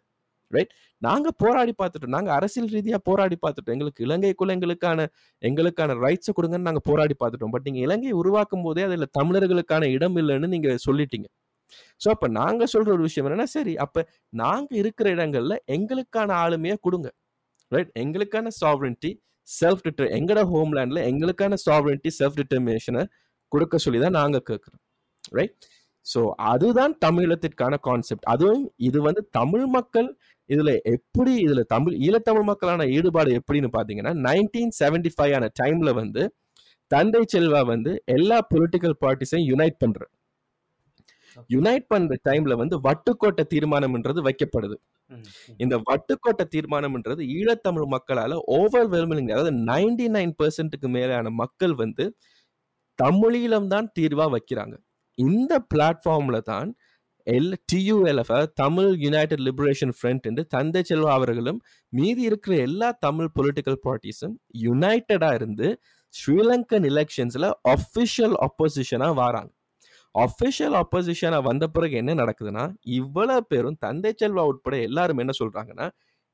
ரைட் நாங்க போராடி பார்த்துட்டோம். நாங்க அரசியல் ரீதியா போராடி பார்த்துட்டோம். எங்களுக்கு இலங்கைக்குள்ள எங்களுக்கான எங்களுக்கான ரைட்ஸை கொடுங்கன்னு நாங்க போராடி பார்த்துட்டோம். பட் நீங்க இலங்கையை உருவாக்கும் போதே அதுல தமிழர்களுக்கான இடம் இல்லைன்னு நீங்க சொல்லிட்டீங்க. ஸோ அப்ப நாங்க சொல்ற ஒரு விஷயம் என்னன்னா சரி அப்ப நாங்க இருக்கிற இடங்கள்ல எங்களுக்கான ஆளுமையை கொடுங்க. ரைட் எங்களுக்கான சாவரன்டி செல்ஃப் டிட்டர் எங்களோட ஹோம்லேண்டில் எங்களுக்கான சாவரன்டி செல்ஃப் டிட்டர்மினேஷனை கொடுக்க சொல்லி தான் நாங்க கேட்குறோம் ரைட் ஸோ அதுதான் தமிழத்திற்கான கான்செப்ட் அதுவும் இது வந்து தமிழ் மக்கள் இதுல எப்படி இதுல தமிழ் ஈழத்தமிழ் மக்களான ஈடுபாடு எப்படின்னு பாத்தீங்கன்னா நைன்டீன் செவன்டி ஃபைவ் ஆன டைம்ல வந்து தந்தை செல்வா வந்து எல்லா பொலிட்டிக்கல் பார்ட்டிஸையும் யுனைட் பண்ற யுனைட் பண்ற டைம்ல வந்து வட்டுக்கோட்டை தீர்மானம்ன்றது வைக்கப்படுது. இந்த வட்டுக்கோட்டை தீர்மானம்ன்றது ஈழத்தமிழ் மக்களால ஓவர்வெல்மிங் அதாவது நைன்டி நைன் பெர்சென்ட்டுக்கு மேலான மக்கள் வந்து தமிழீழம் தான் தீர்வா வைக்கிறாங்க. இந்த பிளாட்ஃபார்ம்ல தான் L TULF Tamil United Liberation Front என்று தந்தை செல்வா அவர்களும் மீதி இருக்கிற எல்லா தமிழ் பொலிட்டிக்கல் பார்ட்டிஸும் யுனைடடா இருந்து ஸ்ரீலங்கன் எலெக்ஷன்ஸ்ல அஃபிஷியல் ஆப்போசிஷனா வராங்க. அஃபிஷியல் ஆப்போசிஷனா வந்த பிறகு என்ன நடக்குதுன்னா இவ்வளவு பேரும் தந்தை செல்வா உட்பட எல்லாரும் என்ன சொல்றாங்கன்னா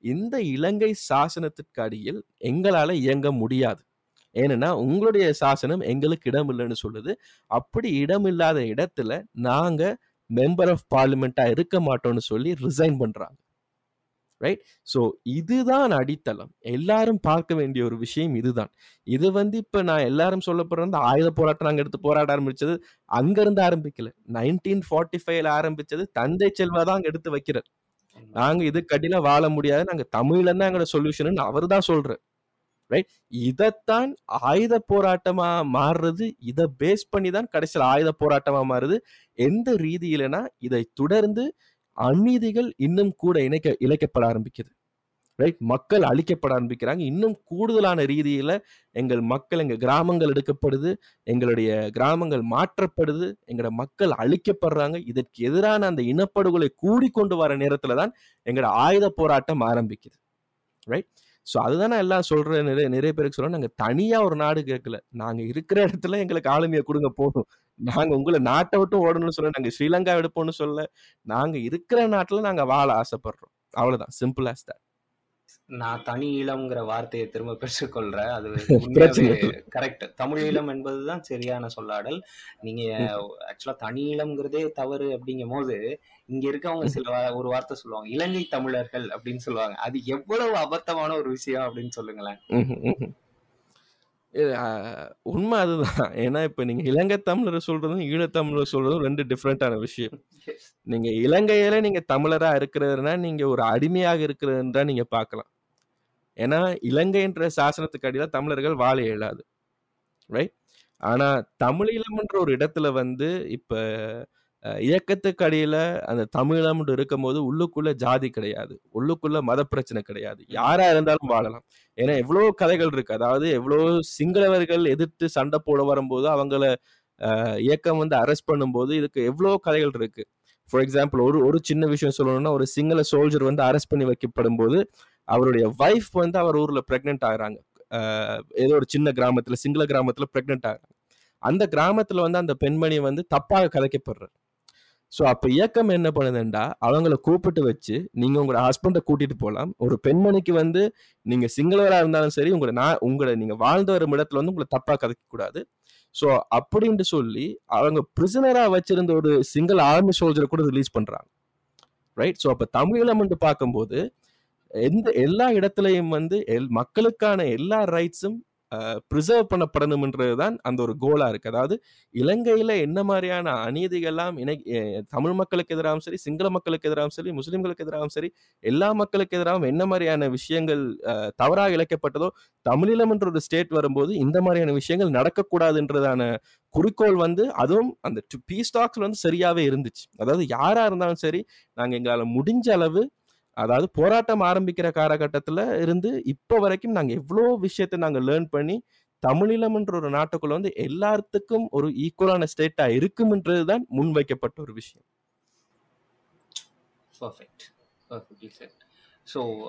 இந்த இலங்கை சாசனத்திற்கு அடியில் எங்களால இயங்க முடியாது. ஏன்னா உங்களுடைய சாசனம் எங்களுக்கு இடம் இல்லைன்னு சொல்லுது. அப்படி இடம் இல்லாத இடத்துல நாங்க மெம்பர் ஆஃப் பார்லிமெண்டா இருக்க மாட்டோம்னு சொல்லி ரிசைன் பண்றாங்க. ரைட் ஸோ இதுதான் அடித்தளம். எல்லாரும் பார்க்க வேண்டிய ஒரு விஷயம் இதுதான். இது வந்து இப்ப நான் எல்லாரும் சொல்ல வந்து ஆயுத போராட்டம் நாங்க எடுத்து போராட ஆரம்பிச்சது அங்கிருந்து ஆரம்பிக்கல. நைன்டீன் ஃபார்ட்டி ஃபைவ்ல ஆரம்பிச்சது தந்தை செல்வா தான் அங்க எடுத்து வைக்கிறார். நாங்க இது கட்டில வாழ முடியாது. நாங்க தமிழ்ல தான் எங்களோட சொல்யூஷன் அவர் தான் சொல்றாரு. ரைட் இதைத்தான் ஆயுத போராட்டமா மாறுறது இதை பேஸ் பண்ணி தான் கடைசியில் ஆயுத போராட்டமா மாறுது. எந்த ரீதியிலனா இதை தொடர்ந்து அநீதிகள் இன்னும் கூட இணைக்க இழைக்கப்பட ஆரம்பிக்குது. ரைட் மக்கள் அழிக்கப்பட ஆரம்பிக்கிறாங்க. இன்னும் கூடுதலான ரீதியில எங்கள் மக்கள் எங்க கிராமங்கள் எடுக்கப்படுது எங்களுடைய கிராமங்கள் மாற்றப்படுது எங்களோட மக்கள் அழிக்கப்படுறாங்க. இதற்கு எதிரான அந்த இனப்படுகொலை கூடிக்கொண்டு வர நேரத்துல தான் எங்களோட ஆயுத போராட்டம் ஆரம்பிக்குது. ரைட் ஸோ அதுதான் நான் எல்லாம் சொல்றேன். நிறைய நிறைய பேருக்கு சொல்றேன். நாங்க தனியா ஒரு நாடு கேட்கல. நாங்க இருக்கிற இடத்துல எங்களுக்கு ஆளுமையை கொடுங்க போதும். நாங்க உங்களை நாட்டை விட்டு ஓடணும்னு சொல்ல நாங்க ஸ்ரீலங்கா எடுப்போம்னு சொல்ல நாங்க இருக்கிற நாட்டுல நாங்க வாழ ஆசைப்படுறோம். அவ்வளவுதான். சிம்பிள் ஆஸ் தட் நான் தனி ஈழம்ங்கிற வார்த்தையை திரும்ப பெற்றுக்கொள்றேன். அது. கரெக்ட் தமிழ் ஈழம் என்பதுதான் சரியான சொல்லாடல். நீங்க ஆக்சுவலா தனி ஈழம்ங்கிறதே தவறு அப்படிங்கும் போது இங்க இருக்கவங்க சில ஒரு வார்த்தை சொல்லுவாங்க இலங்கை தமிழர்கள் அப்படின்னு சொல்லுவாங்க. அது எவ்வளவு அபத்தமான ஒரு விஷயம் அப்படின்னு சொல்லுங்களேன். உண்மை அதுதான். ஏன்னா இப்ப நீங்க இலங்கை தமிழர் சொல்றதும் ஈழத்தமிழர் சொல்றதும் ரெண்டு டிஃப்ரெண்டான விஷயம். நீங்க இலங்கையில நீங்க தமிழரா இருக்கிறதுனா நீங்க ஒரு அடிமையாக இருக்கிறதுன்றா நீங்க பார்க்கலாம். ஏன்னா இலங்கைன்ற சாசனத்துக்கு அடியில தமிழர்கள் வாழ இயலாது. ரைட் ஆனா தமிழீழம்ன்ற ஒரு இடத்துல வந்து இப்ப இயக்கத்துக்கு அடியில அந்த தமிழம்னு இருக்கும்போது உள்ளுக்குள்ள ஜாதி கிடையாது. உள்ளுக்குள்ள மத பிரச்சனை கிடையாது. யாரா இருந்தாலும் வாழலாம். ஏன்னா எவ்வளவு கதைகள் இருக்கு. அதாவது எவ்வளவு சிங்களவர்கள் எதிர்த்து சண்டை போட வரும்போது அவங்கள அஹ், இயக்கம் வந்து அரெஸ்ட் பண்ணும்போது இதுக்கு எவ்வளவு கதைகள் இருக்கு. ஃபார் எக்ஸாம்பிள் ஒரு ஒரு சின்ன விஷயம் சொல்லணும்னா ஒரு சிங்கள சோல்ஜர் வந்து அரெஸ்ட் பண்ணி வைக்கப்படும் போது அவருடைய வைஃப் வந்து அவர் ஊர்ல பிரெக்னென்ட் ஆகுறாங்க. ஏதோ ஒரு சின்ன கிராமத்துல சிங்கள கிராமத்துல பிரெக்னென்ட் ஆகுறாங்க. அந்த கிராமத்துல வந்து அந்த பெண்மணி வந்து தப்பாக கதைக்கப்படுறார். ஸோ அப்போ இயக்கம் என்ன பண்ணுதுண்டா? அவங்கள கூப்பிட்டு வச்சு நீங்கள் உங்களோட ஹஸ்பண்டை கூட்டிட்டு போகலாம் ஒரு பெண்மணிக்கு வந்து நீங்கள் சிங்களவராக இருந்தாலும் சரி உங்களை நான் உங்களை நீங்கள் வாழ்ந்து வரும் இடத்துல வந்து உங்களை தப்பாக கதைக்கக்கூடாது. ஸோ அப்படின்ட்டு சொல்லி அவங்க பிரிசனராக வச்சிருந்த ஒரு சிங்கிள் ஆர்மி சோல்ஜரை கூட ரிலீஸ் பண்றாங்க. ரைட் ஸோ அப்போ தமிழ் வந்து பார்க்கும்போது எந்த எல்லா இடத்துலையும் வந்து எல் மக்களுக்கான எல்லா ரைட்ஸும் ப்ரிசர்வ் பண்ணப்படணும்ன்றது தான் அந்த ஒரு கோலாக இருக்குது அதாவது இலங்கையில் என்ன மாதிரியான அநீதிகள்லாம் இணை தமிழ் மக்களுக்கு எதிராகவும் சரி சிங்கள மக்களுக்கு எதிராகவும் சரி முஸ்லீம்களுக்கு எதிராகவும் சரி எல்லா மக்களுக்கு எதிராகவும் என்ன மாதிரியான விஷயங்கள் தவறாக இழைக்கப்பட்டதோ தமிழீழம் என்ற ஒரு ஸ்டேட் வரும்போது இந்த மாதிரியான விஷயங்கள் நடக்கக்கூடாதுன்றதான குறிக்கோள் வந்து அதுவும் அந்த பீஸ் டாக்ஸ் வந்து சரியாவே இருந்துச்சு. அதாவது யாரா இருந்தாலும் சரி நாங்க எங்களால் முடிஞ்ச அளவு அதாவது போராட்டம் ஆரம்பிக்கிற காலகட்டத்தில் இருந்து இப்போ வரைக்கும் நாங்கள் எவ்வளோ விஷயத்தை நாங்கள் லேர்ன் பண்ணி தமிழீழம்ன்ற ஒரு நாட்டுக்குள்ள வந்து எல்லாத்துக்கும் ஒரு ஈக்குவலான ஸ்டேட்டா இருக்கும்ன்றது தான் முன்வைக்கப்பட்ட ஒரு விஷயம்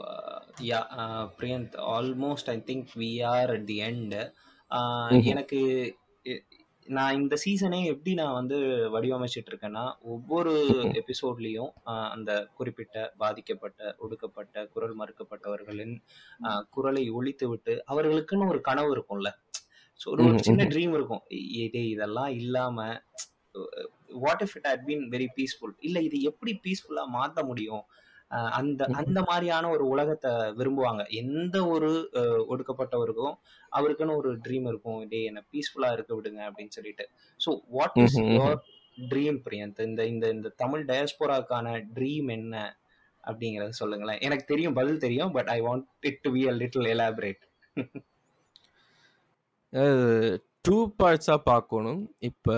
uh, yeah, uh, Priyanth, almost I think we are at the end. Uh, ம்ஹும். எனக்கு நான் இந்த சீசனே எப்படி நான் வந்து வடிவமைச்சிட்டு இருக்கேன்னா ஒவ்வொரு. எபிசோட்லயும் அந்த குறிப்பிட்ட பாதிக்கப்பட்ட ஒடுக்கப்பட்ட குரல் மறுக்கப்பட்டவர்களின் குரலை ஒழித்து விட்டு அவர்களுக்குன்னு ஒரு கனவு இருக்கும்ல ஸோ ஒரு. சின்ன. ட்ரீம் இருக்கும் இதே இதெல்லாம் இல்லாம what if it had been very peaceful இல்ல இது எப்படி பீஸ்ஃபுல்லா மாத்த முடியும் அந்த. அந்த மாதிரியான ஒரு உலகத்தை விரும்புவாங்க. எந்த ஒரு ஒடுக்கப்பட்டவருக்கும் அவருக்குன்னு ஒரு ட்ரீம் இருக்கும். டே என்ன பீஸ்ஃபுல்லா இருக்க விடுங்க அப்படின்னு சொல்லிட்டு. So what is. Your dream Priyanth இந்த இந்த இந்த தமிழ் டயஸ்போராக்கான ட்ரீம் என்ன? அப்படிங்கறத சொல்லுங்களேன். எனக்கு தெரியும் பதில் தெரியும் but I want it to be a little elaborate two பார்ட்ஸாக பார்க்கணும். இப்போ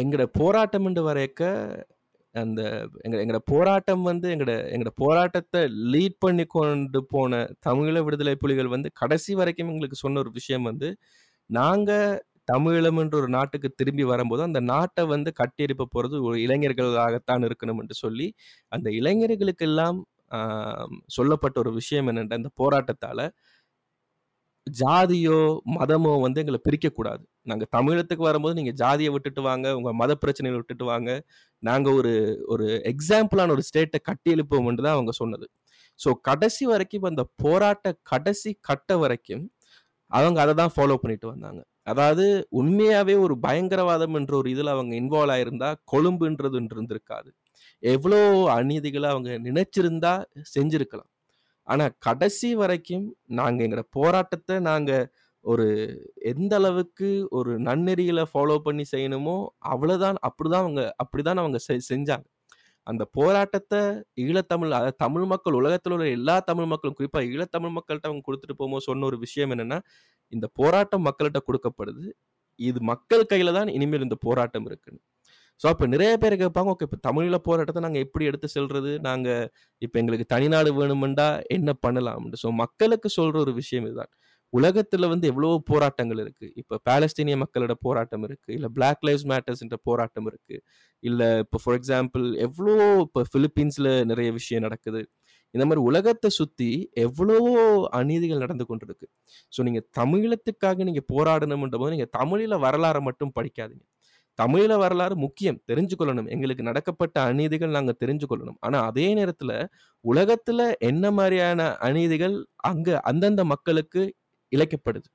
எங்களோட போராட்டம்னு வரைக்க அந்த எங்க எங்களோட போராட்டம் வந்து எங்களோட எங்களோட போராட்டத்தை லீட் பண்ணி கொண்டு போன தமிழீழ விடுதலை புலிகள் வந்து கடைசி வரைக்கும் எங்களுக்கு சொன்ன ஒரு விஷயம் வந்து நாங்கள் தமிழீழம் என்ற ஒரு நாட்டுக்கு திரும்பி வரும்போது அந்த நாட்டை வந்து கட்டியெழுப்ப போகிறது ஒரு இளைஞர்களாகத்தான் இருக்கணும் என்று சொல்லி அந்த இளைஞர்களுக்கெல்லாம் சொல்லப்பட்ட ஒரு விஷயம் என்னென்ற அந்த போராட்டத்தால் ஜாதியோ மதமோ வந்து எங்களை பிரிக்கக்கூடாது. நாங்கள் தமிழத்துக்கு வரும்போது நீங்கள் ஜாதியை விட்டுட்டு வாங்க உங்கள் மத பிரச்சனைகளை விட்டுட்டு வாங்க. நாங்கள் ஒரு ஒரு எக்ஸாம்பிளான ஒரு ஸ்டேட்டை கட்டி எழுப்போம்னு தான் அவங்க சொன்னது. ஸோ கடைசி வரைக்கும் அந்த போராட்ட கடைசி கட்ட வரைக்கும் அவங்க அதை தான் ஃபாலோ பண்ணிட்டு வந்தாங்க. அதாவது உண்மையாவே ஒரு பயங்கரவாதம் என்ற ஒரு இதில் அவங்க இன்வால்வ் ஆயிருந்தா கொழும்புன்றது ஒன்று இருந்திருக்காது. எவ்வளோ அநீதிகளை அவங்க நினைச்சிருந்தா செஞ்சிருக்கலாம். ஆனா கடைசி வரைக்கும் நாங்க எங்களோட போராட்டத்தை நாங்க ஒரு எந்த அளவுக்கு ஒரு நன்னெறியில் ஃபாலோ பண்ணி செய்யணுமோ அவ்வளவுதான். அப்படிதான் அவங்க அப்படிதான் அவங்க செ- செஞ்சாங்க. அந்த போராட்டத்தை ஈழத்தமிழ் அதாவது தமிழ் மக்கள் உலகத்தில் உள்ள எல்லா தமிழ் மக்களும் குறிப்பாக ஈழத்தமிழ் மக்கள்கிட்ட அவங்க கொடுத்துட்டு போகும்போது சொன்ன ஒரு விஷயம் என்னன்னா இந்த போராட்டம் மக்கள்கிட்ட கொடுக்கப்படுது. இது மக்கள் கையில தான் இனிமேல் இந்த போராட்டம் இருக்குன்னு. ஸோ அப்போ நிறைய பேர் கேட்பாங்க ஓகே இப்போ தமிழில் போராட்டத்தை நாங்கள் எப்படி எடுத்து செல்வது நாங்கள் இப்போ எங்களுக்கு தனிநாடு வேணுமெண்டா என்ன பண்ணலாம்னு ஸோ மக்களுக்கு சொல்கிற ஒரு விஷயம் இதுதான். உலகத்தில் வந்து எவ்வளவோ போராட்டங்கள் இருக்குது இப்போ பாலஸ்தீனிய மக்களோட போராட்டம் இருக்குது இல்லை பிளாக் லைவ்ஸ் மேட்டர்ஸ்ன்ற போராட்டம் இருக்குது இல்லை இப்போ ஃபார் எக்ஸாம்பிள் எவ்வளோ இப்போ ஃபிலிப்பீன்ஸில் நிறைய விஷயம் நடக்குது. இந்த மாதிரி உலகத்தை சுற்றி எவ்வளவோ அநீதிகள் நடந்து கொண்டிருக்கு. ஸோ நீங்கள் தமிழத்துக்காக நீங்கள் போராடணும்ன்ற போது நீங்கள் தமிழில் வரலாறை மட்டும் படிக்காதீங்க. தமிழ வரலாறு முக்கியம். தெரிஞ்சுக்கொள்ளணும். எங்களுக்கு நடக்கப்பட்ட அநீதிகள் நாங்கள் தெரிஞ்சுக்கொள்ளணும். ஆனால் அதே நேரத்தில் உலகத்தில் என்ன மாதிரியான அநீதிகள் அங்கே அந்தந்த மக்களுக்கு இழைக்கப்படுது.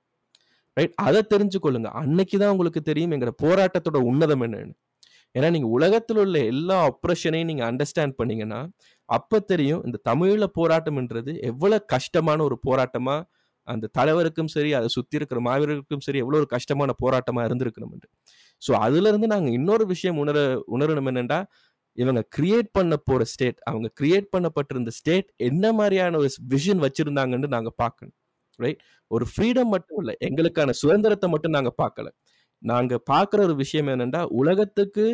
ரைட்? அதை தெரிஞ்சுக்கொள்ளுங்க. அன்னைக்கு தான் உங்களுக்கு தெரியும் எங்களோட போராட்டத்தோட உன்னதம் என்னன்னு. ஏன்னா நீங்கள் உலகத்தில் உள்ள எல்லா ஆப்ரேஷனையும் நீங்கள் அண்டர்ஸ்டாண்ட் பண்ணீங்கன்னா அப்போ தெரியும் இந்த தமிழில் போராட்டம்ன்றது எவ்வளோ கஷ்டமான ஒரு போராட்டமாக அந்த தலைவருக்கும் சரி அதை சுற்றி இருக்கிற மாவீரருக்கும் சரி எவ்வளோ ஒரு கஷ்டமான போராட்டமாக இருந்திருக்கணும் ஸோ அதுலேருந்து நாங்கள் இன்னொரு விஷயம் உணர உணரணும் என்னென்னா இவங்க கிரியேட் பண்ண போகிற ஸ்டேட் அவங்க கிரியேட் பண்ணப்பட்டிருந்த ஸ்டேட் என்ன மாதிரியான ஒரு விஷன் வச்சுருந்தாங்கன்னு நாங்கள் பார்க்கணும். ரைட் ஒரு ஃப்ரீடம் மட்டும் இல்லை எங்களுக்கான சுதந்திரத்தை மட்டும் நாங்கள் பார்க்கல. நாங்கள் பார்க்குற ஒரு விஷயம் என்னென்னா உலகத்துக்கு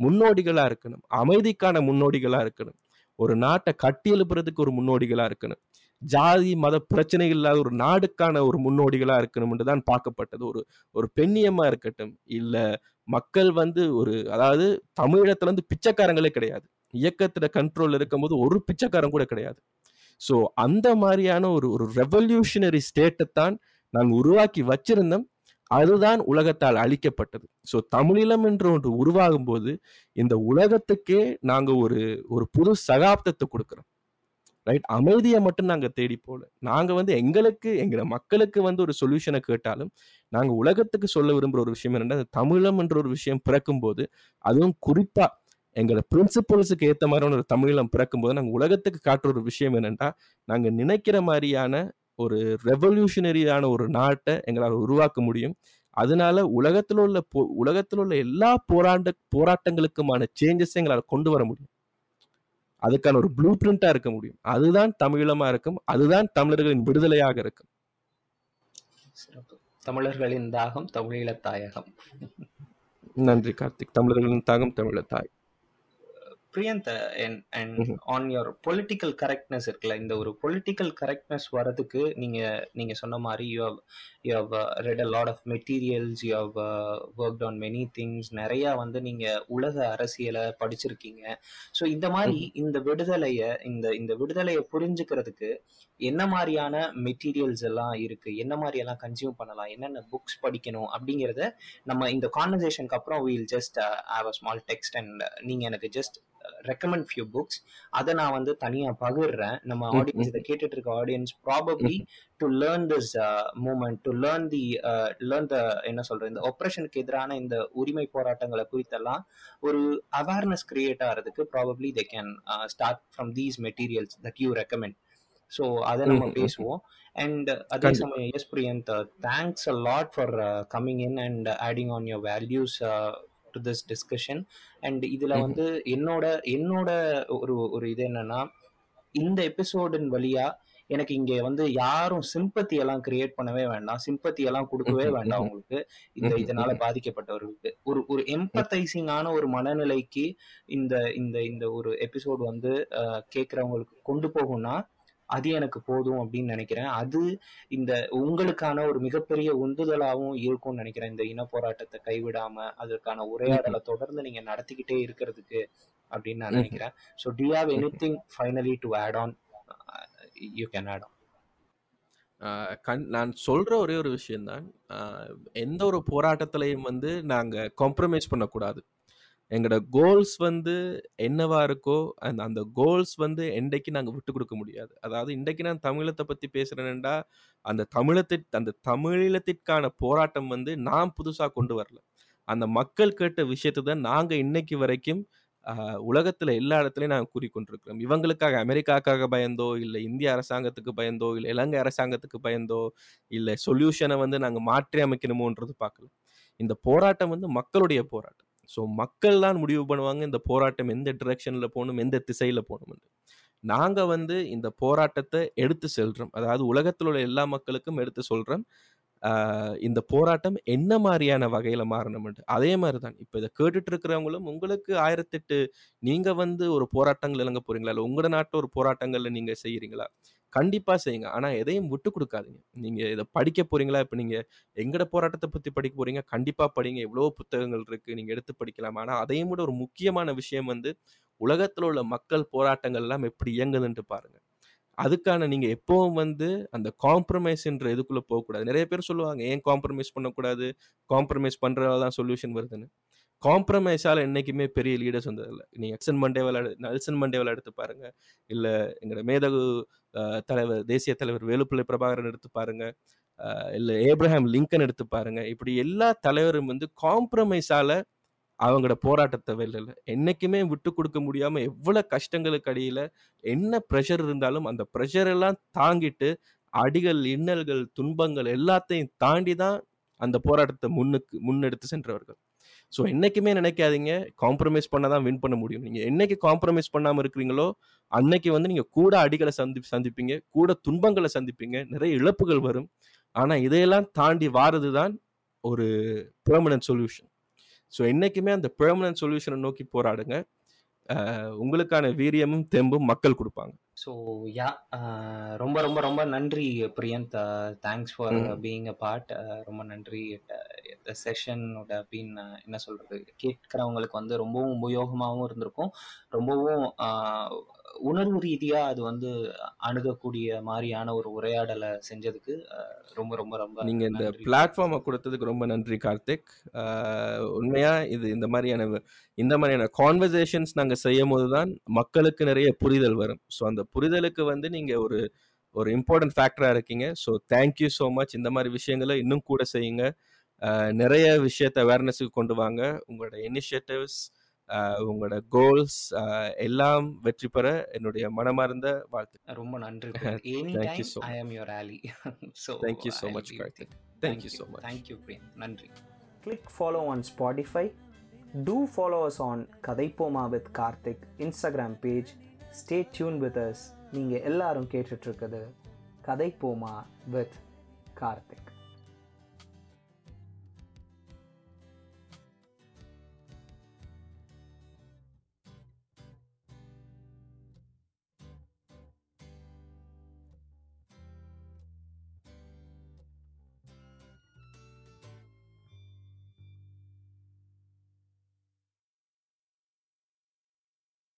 முன்னோடிகளாக இருக்கணும். அமைதிக்கான முன்னோடிகளாக இருக்கணும். ஒரு நாட்டை கட்டி எழுப்புறதுக்கு ஒரு முன்னோடிகளாக இருக்கணும். ஜாதி மத பிரச்சனைகள் இல்லாத ஒரு நாடுக்கான ஒரு முன்னோடிகளா இருக்கணும்னு தான் பார்க்கப்பட்டது. ஒரு ஒரு பெண்ணியமா இருக்கட்டும் இல்ல மக்கள் வந்து ஒரு அதாவது தமிழத்துல இருந்து பிச்சைக்காரங்களே கிடையாது. இயக்கத்துல கண்ட்ரோல் இருக்கும்போது ஒரு பிச்சைக்காரன் கூட கிடையாது. ஸோ அந்த மாதிரியான ஒரு ஒரு ரெவல்யூஷனரி ஸ்டேட்டை தான் நாங்கள் உருவாக்கி வச்சிருந்தோம் அதுதான் உலகத்தால் அழிக்கப்பட்டது. ஸோ தமிழீழம் என்று ஒன்று உருவாகும் போது இந்த உலகத்துக்கே நாங்கள் ஒரு ஒரு புது சகாப்தத்தை கொடுக்குறோம். ரைட் அமைதியை மட்டும் நாங்கள் தேடி போல நாங்கள் வந்து எங்களுக்கு எங்களை மக்களுக்கு வந்து ஒரு சொல்யூஷனை கேட்டாலும் நாங்கள் உலகத்துக்கு சொல்ல விரும்புகிற ஒரு விஷயம் என்னென்னா தமிழம் என்ற ஒரு விஷயம் பிறக்கும் போது அதுவும் குறிப்பாக எங்களோட பிரின்சிபல்ஸுக்கு ஏற்ற மாதிரியான ஒரு தமிழம் பிறக்கும் போது நாங்கள் உலகத்துக்கு காட்டுற ஒரு விஷயம் என்னென்னா நாங்கள் நினைக்கிற மாதிரியான ஒரு ரெவல்யூஷனரியான ஒரு நாட்டை எங்களால் உருவாக்க முடியும். அதனால உலகத்தில் உள்ள போ உலகத்தில் உள்ள எல்லா போராண்ட போராட்டங்களுக்குமான சேஞ்சஸ் எங்களால் கொண்டு வர முடியும். அதுக்கான ஒரு ப்ளூ பிரிண்டா இருக்க முடியும். அதுதான் தமிழமா இருக்கும். அதுதான் தமிழர்களின் விடுதலையாக இருக்கும். தமிழர்களின் தாகம் தமிழீழ தாயகம். நன்றி கார்த்திக். தமிழர்களின் தாகம் தமிழ தாய். Priyanth and and. On your political correctness இருக்குல்ல இந்த ஒரு பொலிட்டிக்கல் கரெக்ட்னஸ் வரதுக்கு நீங்க நீங்க சொன்ன மாதிரி you have you have read a lot of materials you have worked on many things நிறைய வந்து நீங்க உலக அரசியலை படிச்சிருக்கீங்க ஸோ இந்த மாதிரி இந்த விடுதலையை இந்த இந்த விடுதலையை புரிஞ்சுக்கிறதுக்கு என்ன மாதிரியான மெட்டீரியல்ஸ் எல்லாம் இருக்கு? என்ன மாதிரி எல்லாம் கன்சியூம் பண்ணலாம்? என்னென்ன புக்ஸ் படிக்கணும்? அப்படிங்கிறத நம்ம இந்த கான்வர்சேஷனுக்கு அப்புறம் we'll just have a small text and நீங்க எனக்கு ஜஸ்ட் ரெக்கமெண்ட் ஃபியூ புக்ஸ் அதை நான் வந்து தனியா பகிர்றேன். நம்ம ஆடியன்ஸ். இதை கேட்டுட்டு இருக்க audience probably to learn this moment to learn the learn the என்ன சொல்றது இந்த ஒப்ரேஷனுக்கு எதிரான இந்த உரிமை போராட்டங்களை குறித்தெல்லாம் ஒரு அவேர்னஸ் கிரியேட் ஆகிறதுக்கு probably they can start from these materials that you recommend so அதை நம்ம. பேசுவோம் அண்ட் அதே. சமயம் yes Priyanth thanks a lot for coming in and adding on your values to this discussion and இதுல. வந்து என்னோட என்னோட ஒரு ஒரு இது என்னன்னா இந்த எபிசோடின் வழியா எனக்கு இங்க வந்து யாரும் சிம்பத்தி எல்லாம் கிரியேட் பண்ணவே வேண்டாம் சிம்பத்தி எல்லாம் கொடுக்கவே வேண்டாம் ம்ஹும். உங்களுக்கு இந்த இதனால. பாதிக்கப்பட்டவர்களுக்கு ஒரு ஒரு எம்பத்தைசிங்கான ஒரு மனநிலைக்கு இந்த இந்த இந்த ஒரு எபிசோடு வந்து அஹ், கேட்கறவங்களுக்கு கொண்டு போகும்னா அது எனக்கு போதும் அப்படின்னு நினைக்கிறேன். அது இந்த உங்களுக்கான ஒரு மிகப்பெரிய உந்துதலாகவும் இருக்கும்னு நினைக்கிறேன். இந்த இன போராட்டத்தை கைவிடாம அதற்கான உரையாடலை தொடர்ந்து நீங்க நடத்திக்கிட்டே இருக்கிறதுக்கு அப்படின்னு நான். நினைக்கிறேன். So do have anything finally to add on you can add on கண் நான் சொல்ற ஒரே ஒரு விஷயம்தான் ஆஹ் எந்த ஒரு போராட்டத்திலையும் வந்து நாங்க காம்ப்ரமைஸ் பண்ணக்கூடாது. எங்களோட கோல்ஸ் வந்து என்னவா இருக்கோ அந்த அந்த கோல்ஸ் வந்து என்றைக்கு நாங்கள் விட்டு கொடுக்க முடியாது. அதாவது இன்றைக்கு நான் தமிழத்தை பற்றி பேசுகிறேன்டா அந்த தமிழத்திற்கு அந்த தமிழீழத்திற்கான போராட்டம் வந்து நான் புதுசாக கொண்டு வரல. அந்த மக்கள் கேட்ட விஷயத்தை தான் நாங்கள் இன்னைக்கு வரைக்கும் உலகத்தில் எல்லா இடத்துலையும் நாங்கள் கூறிக்கொண்டிருக்கிறோம் இவங்களுக்காக அமெரிக்காக்காக பயந்தோ இல்லை இந்திய அரசாங்கத்துக்கு பயந்தோ இல்லை இலங்கை அரசாங்கத்துக்கு பயந்தோ இல்லை சொல்யூஷனை வந்து நாங்கள் மாற்றி அமைக்கணுமோன்றது பார்க்கல இந்த போராட்டம் வந்து மக்களுடைய போராட்டம். ஸோ மக்கள் தான் முடிவு பண்ணுவாங்க இந்த போராட்டம் எந்த டிரெக்ஷனில் போகணும் எந்த திசையில் போகணும்னு. நாங்கள் வந்து இந்த போராட்டத்தை எடுத்து செல்கிறோம் அதாவது உலகத்தில் உள்ள எல்லா மக்களுக்கும் எடுத்து சொல்கிறோம் இந்த போராட்டம் என்ன மாதிரியான வகையில் மாறணும்னு அதே மாதிரி தான் இப்போ இதை கேட்டுட்டு இருக்கிறவங்களும் உங்களுக்கு ஆயிரத்தெட்டு நீங்கள் வந்து ஒரு போராட்டங்கள் இறங்க போகிறீங்களா இல்லை உங்களோட நாட்டில் ஒரு போராட்டங்களில் நீங்கள் செய்கிறீங்களா கண்டிப்பாக செய்யுங்க. ஆனால் எதையும் விட்டு கொடுக்காதீங்க. நீங்கள் இதை படிக்க போகிறீங்களா இப்போ நீங்கள் எங்கட போராட்டத்தை பற்றி படிக்க போகிறீங்க கண்டிப்பாக படிங்க. எவ்வளோ புத்தகங்கள் இருக்குது நீங்கள் எடுத்து படிக்கலாம். ஆனால் அதையும் விட ஒரு முக்கியமான விஷயம் வந்து உலகத்தில் உள்ள மக்கள் போராட்டங்கள் எல்லாம் எப்படி இயங்குதுன்ட்டு பாருங்கள் அதுக்கான நீங்கள் எப்போவும் வந்து அந்த காம்ப்ரமைஸ்ன்ற இதுக்குள்ளே போகக்கூடாது. நிறைய பேர் சொல்லுவாங்க ஏன் காம்ப்ரமைஸ் பண்ணக்கூடாது? காம்ப்ரமைஸ் பண்ணுறதால தான் சொல்யூஷன் வருதுன்னு. காம்ப்ரமைஸால் என்றைக்குமே பெரிய லீடர்ஸ் வந்ததில்லை. நீங்கள் நெல்சன் மண்டேவால் நல்சன் மண்டேவால் எடுத்து பாருங்க. இல்லை எங்களோட மேதகு தலைவர் தேசிய தலைவர் வேலுப்பிள்ளை பிரபாகரன் எடுத்து பாருங்க. இல்லை ஏப்ரஹாம் லிங்கன் எடுத்து பாருங்க. இப்படி எல்லா தலைவரும் வந்து காம்ப்ரமைஸால அவங்களோட போராட்டத்தை வெல்லல. என்னைக்குமே விட்டு கொடுக்க முடியாம எவ்வளவு கஷ்டங்களுக்கு அடியில என்ன ப்ரெஷர் இருந்தாலும் அந்த ப்ரெஷர் எல்லாம் தாங்கிட்டு அடிகள் இன்னல்கள் துன்பங்கள் எல்லாத்தையும் தாண்டி தான் அந்த போராட்டத்தை முன்னுக்கு முன்னெடுத்து சென்றவர்கள். ஸோ என்றைக்குமே நினைக்காதீங்க. காம்ப்ரமைஸ் பண்ண தான் வின் பண்ண முடியும். நீங்கள் என்னைக்கு காம்ப்ரமைஸ் பண்ணாமல் இருக்கிறீங்களோ அன்னைக்கு வந்து நீங்கள் கூட அடிகளை சந்தி சந்திப்பீங்க. கூட துன்பங்களை சந்திப்பீங்க. நிறைய இழப்புகள் வரும். ஆனால் இதையெல்லாம் தாண்டி வாரது தான் ஒரு பெர்மனன்ட் சொல்யூஷன் ஸோ என்றைக்குமே அந்த பெர்மனன்ட் சொல்யூஷனை நோக்கி போராடுங்க. உங்களுக்கான வீரியமும் தெம்பும் மக்கள் கொடுப்பாங்க. ஸோ யா ரொம்ப ரொம்ப ரொம்ப நன்றி Priyanth thanks for being a part ரொம்ப நன்றி. செஷனோட அப்படின்னு என்ன சொல்றது கேட்கிறவங்களுக்கு வந்து ரொம்பவும் உபயோகமாகவும் இருந்திருக்கும். ரொம்பவும் உணர்வு ரீதியாக அது வந்து அணுகக்கூடிய மாதிரியான ஒரு உரையாடலை செஞ்சதுக்கு ரொம்ப ரொம்ப ரொம்ப நீங்கள் இந்த பிளாட்ஃபார்மை கொடுத்ததுக்கு ரொம்ப நன்றி கார்த்திக். உண்மையாக இது இந்த மாதிரியான இந்த மாதிரியான கான்வர்சேஷன்ஸ் நாங்கள் செய்யும் போது தான் மக்களுக்கு நிறைய புரிதல் வரும். ஸோ அந்த புரிதலுக்கு வந்து நீங்கள் ஒரு ஒரு இம்பார்ட்டன்ட் ஃபேக்டராக இருக்கீங்க. ஸோ தேங்க்யூ ஸோ மச் இந்த மாதிரி விஷயங்களை இன்னும் கூட செய்யுங்க. நிறைய விஷயத்த அவேர்னஸுக்கு கொண்டு வாங்க. உங்களோட இனிஷியேட்டிவ்ஸ் உங்களோட கோல்ஸ் எல்லாம் வெற்றி பெற என்னுடைய மனமார்ந்த வாழ்த்து ரொம்ப நன்றி any Thank you time so I am your ally so Thank you so much, Karthik. Thank you so much. Thank you Priyan நன்றி Click follow on Spotify. Do follow us on Kadaipoma with Karthik Instagram page. Stay tuned with us. நீங்கள் எல்லாரும் கேட்டுட்ருக்குது கதைப்போமா வித் கார்த்திக்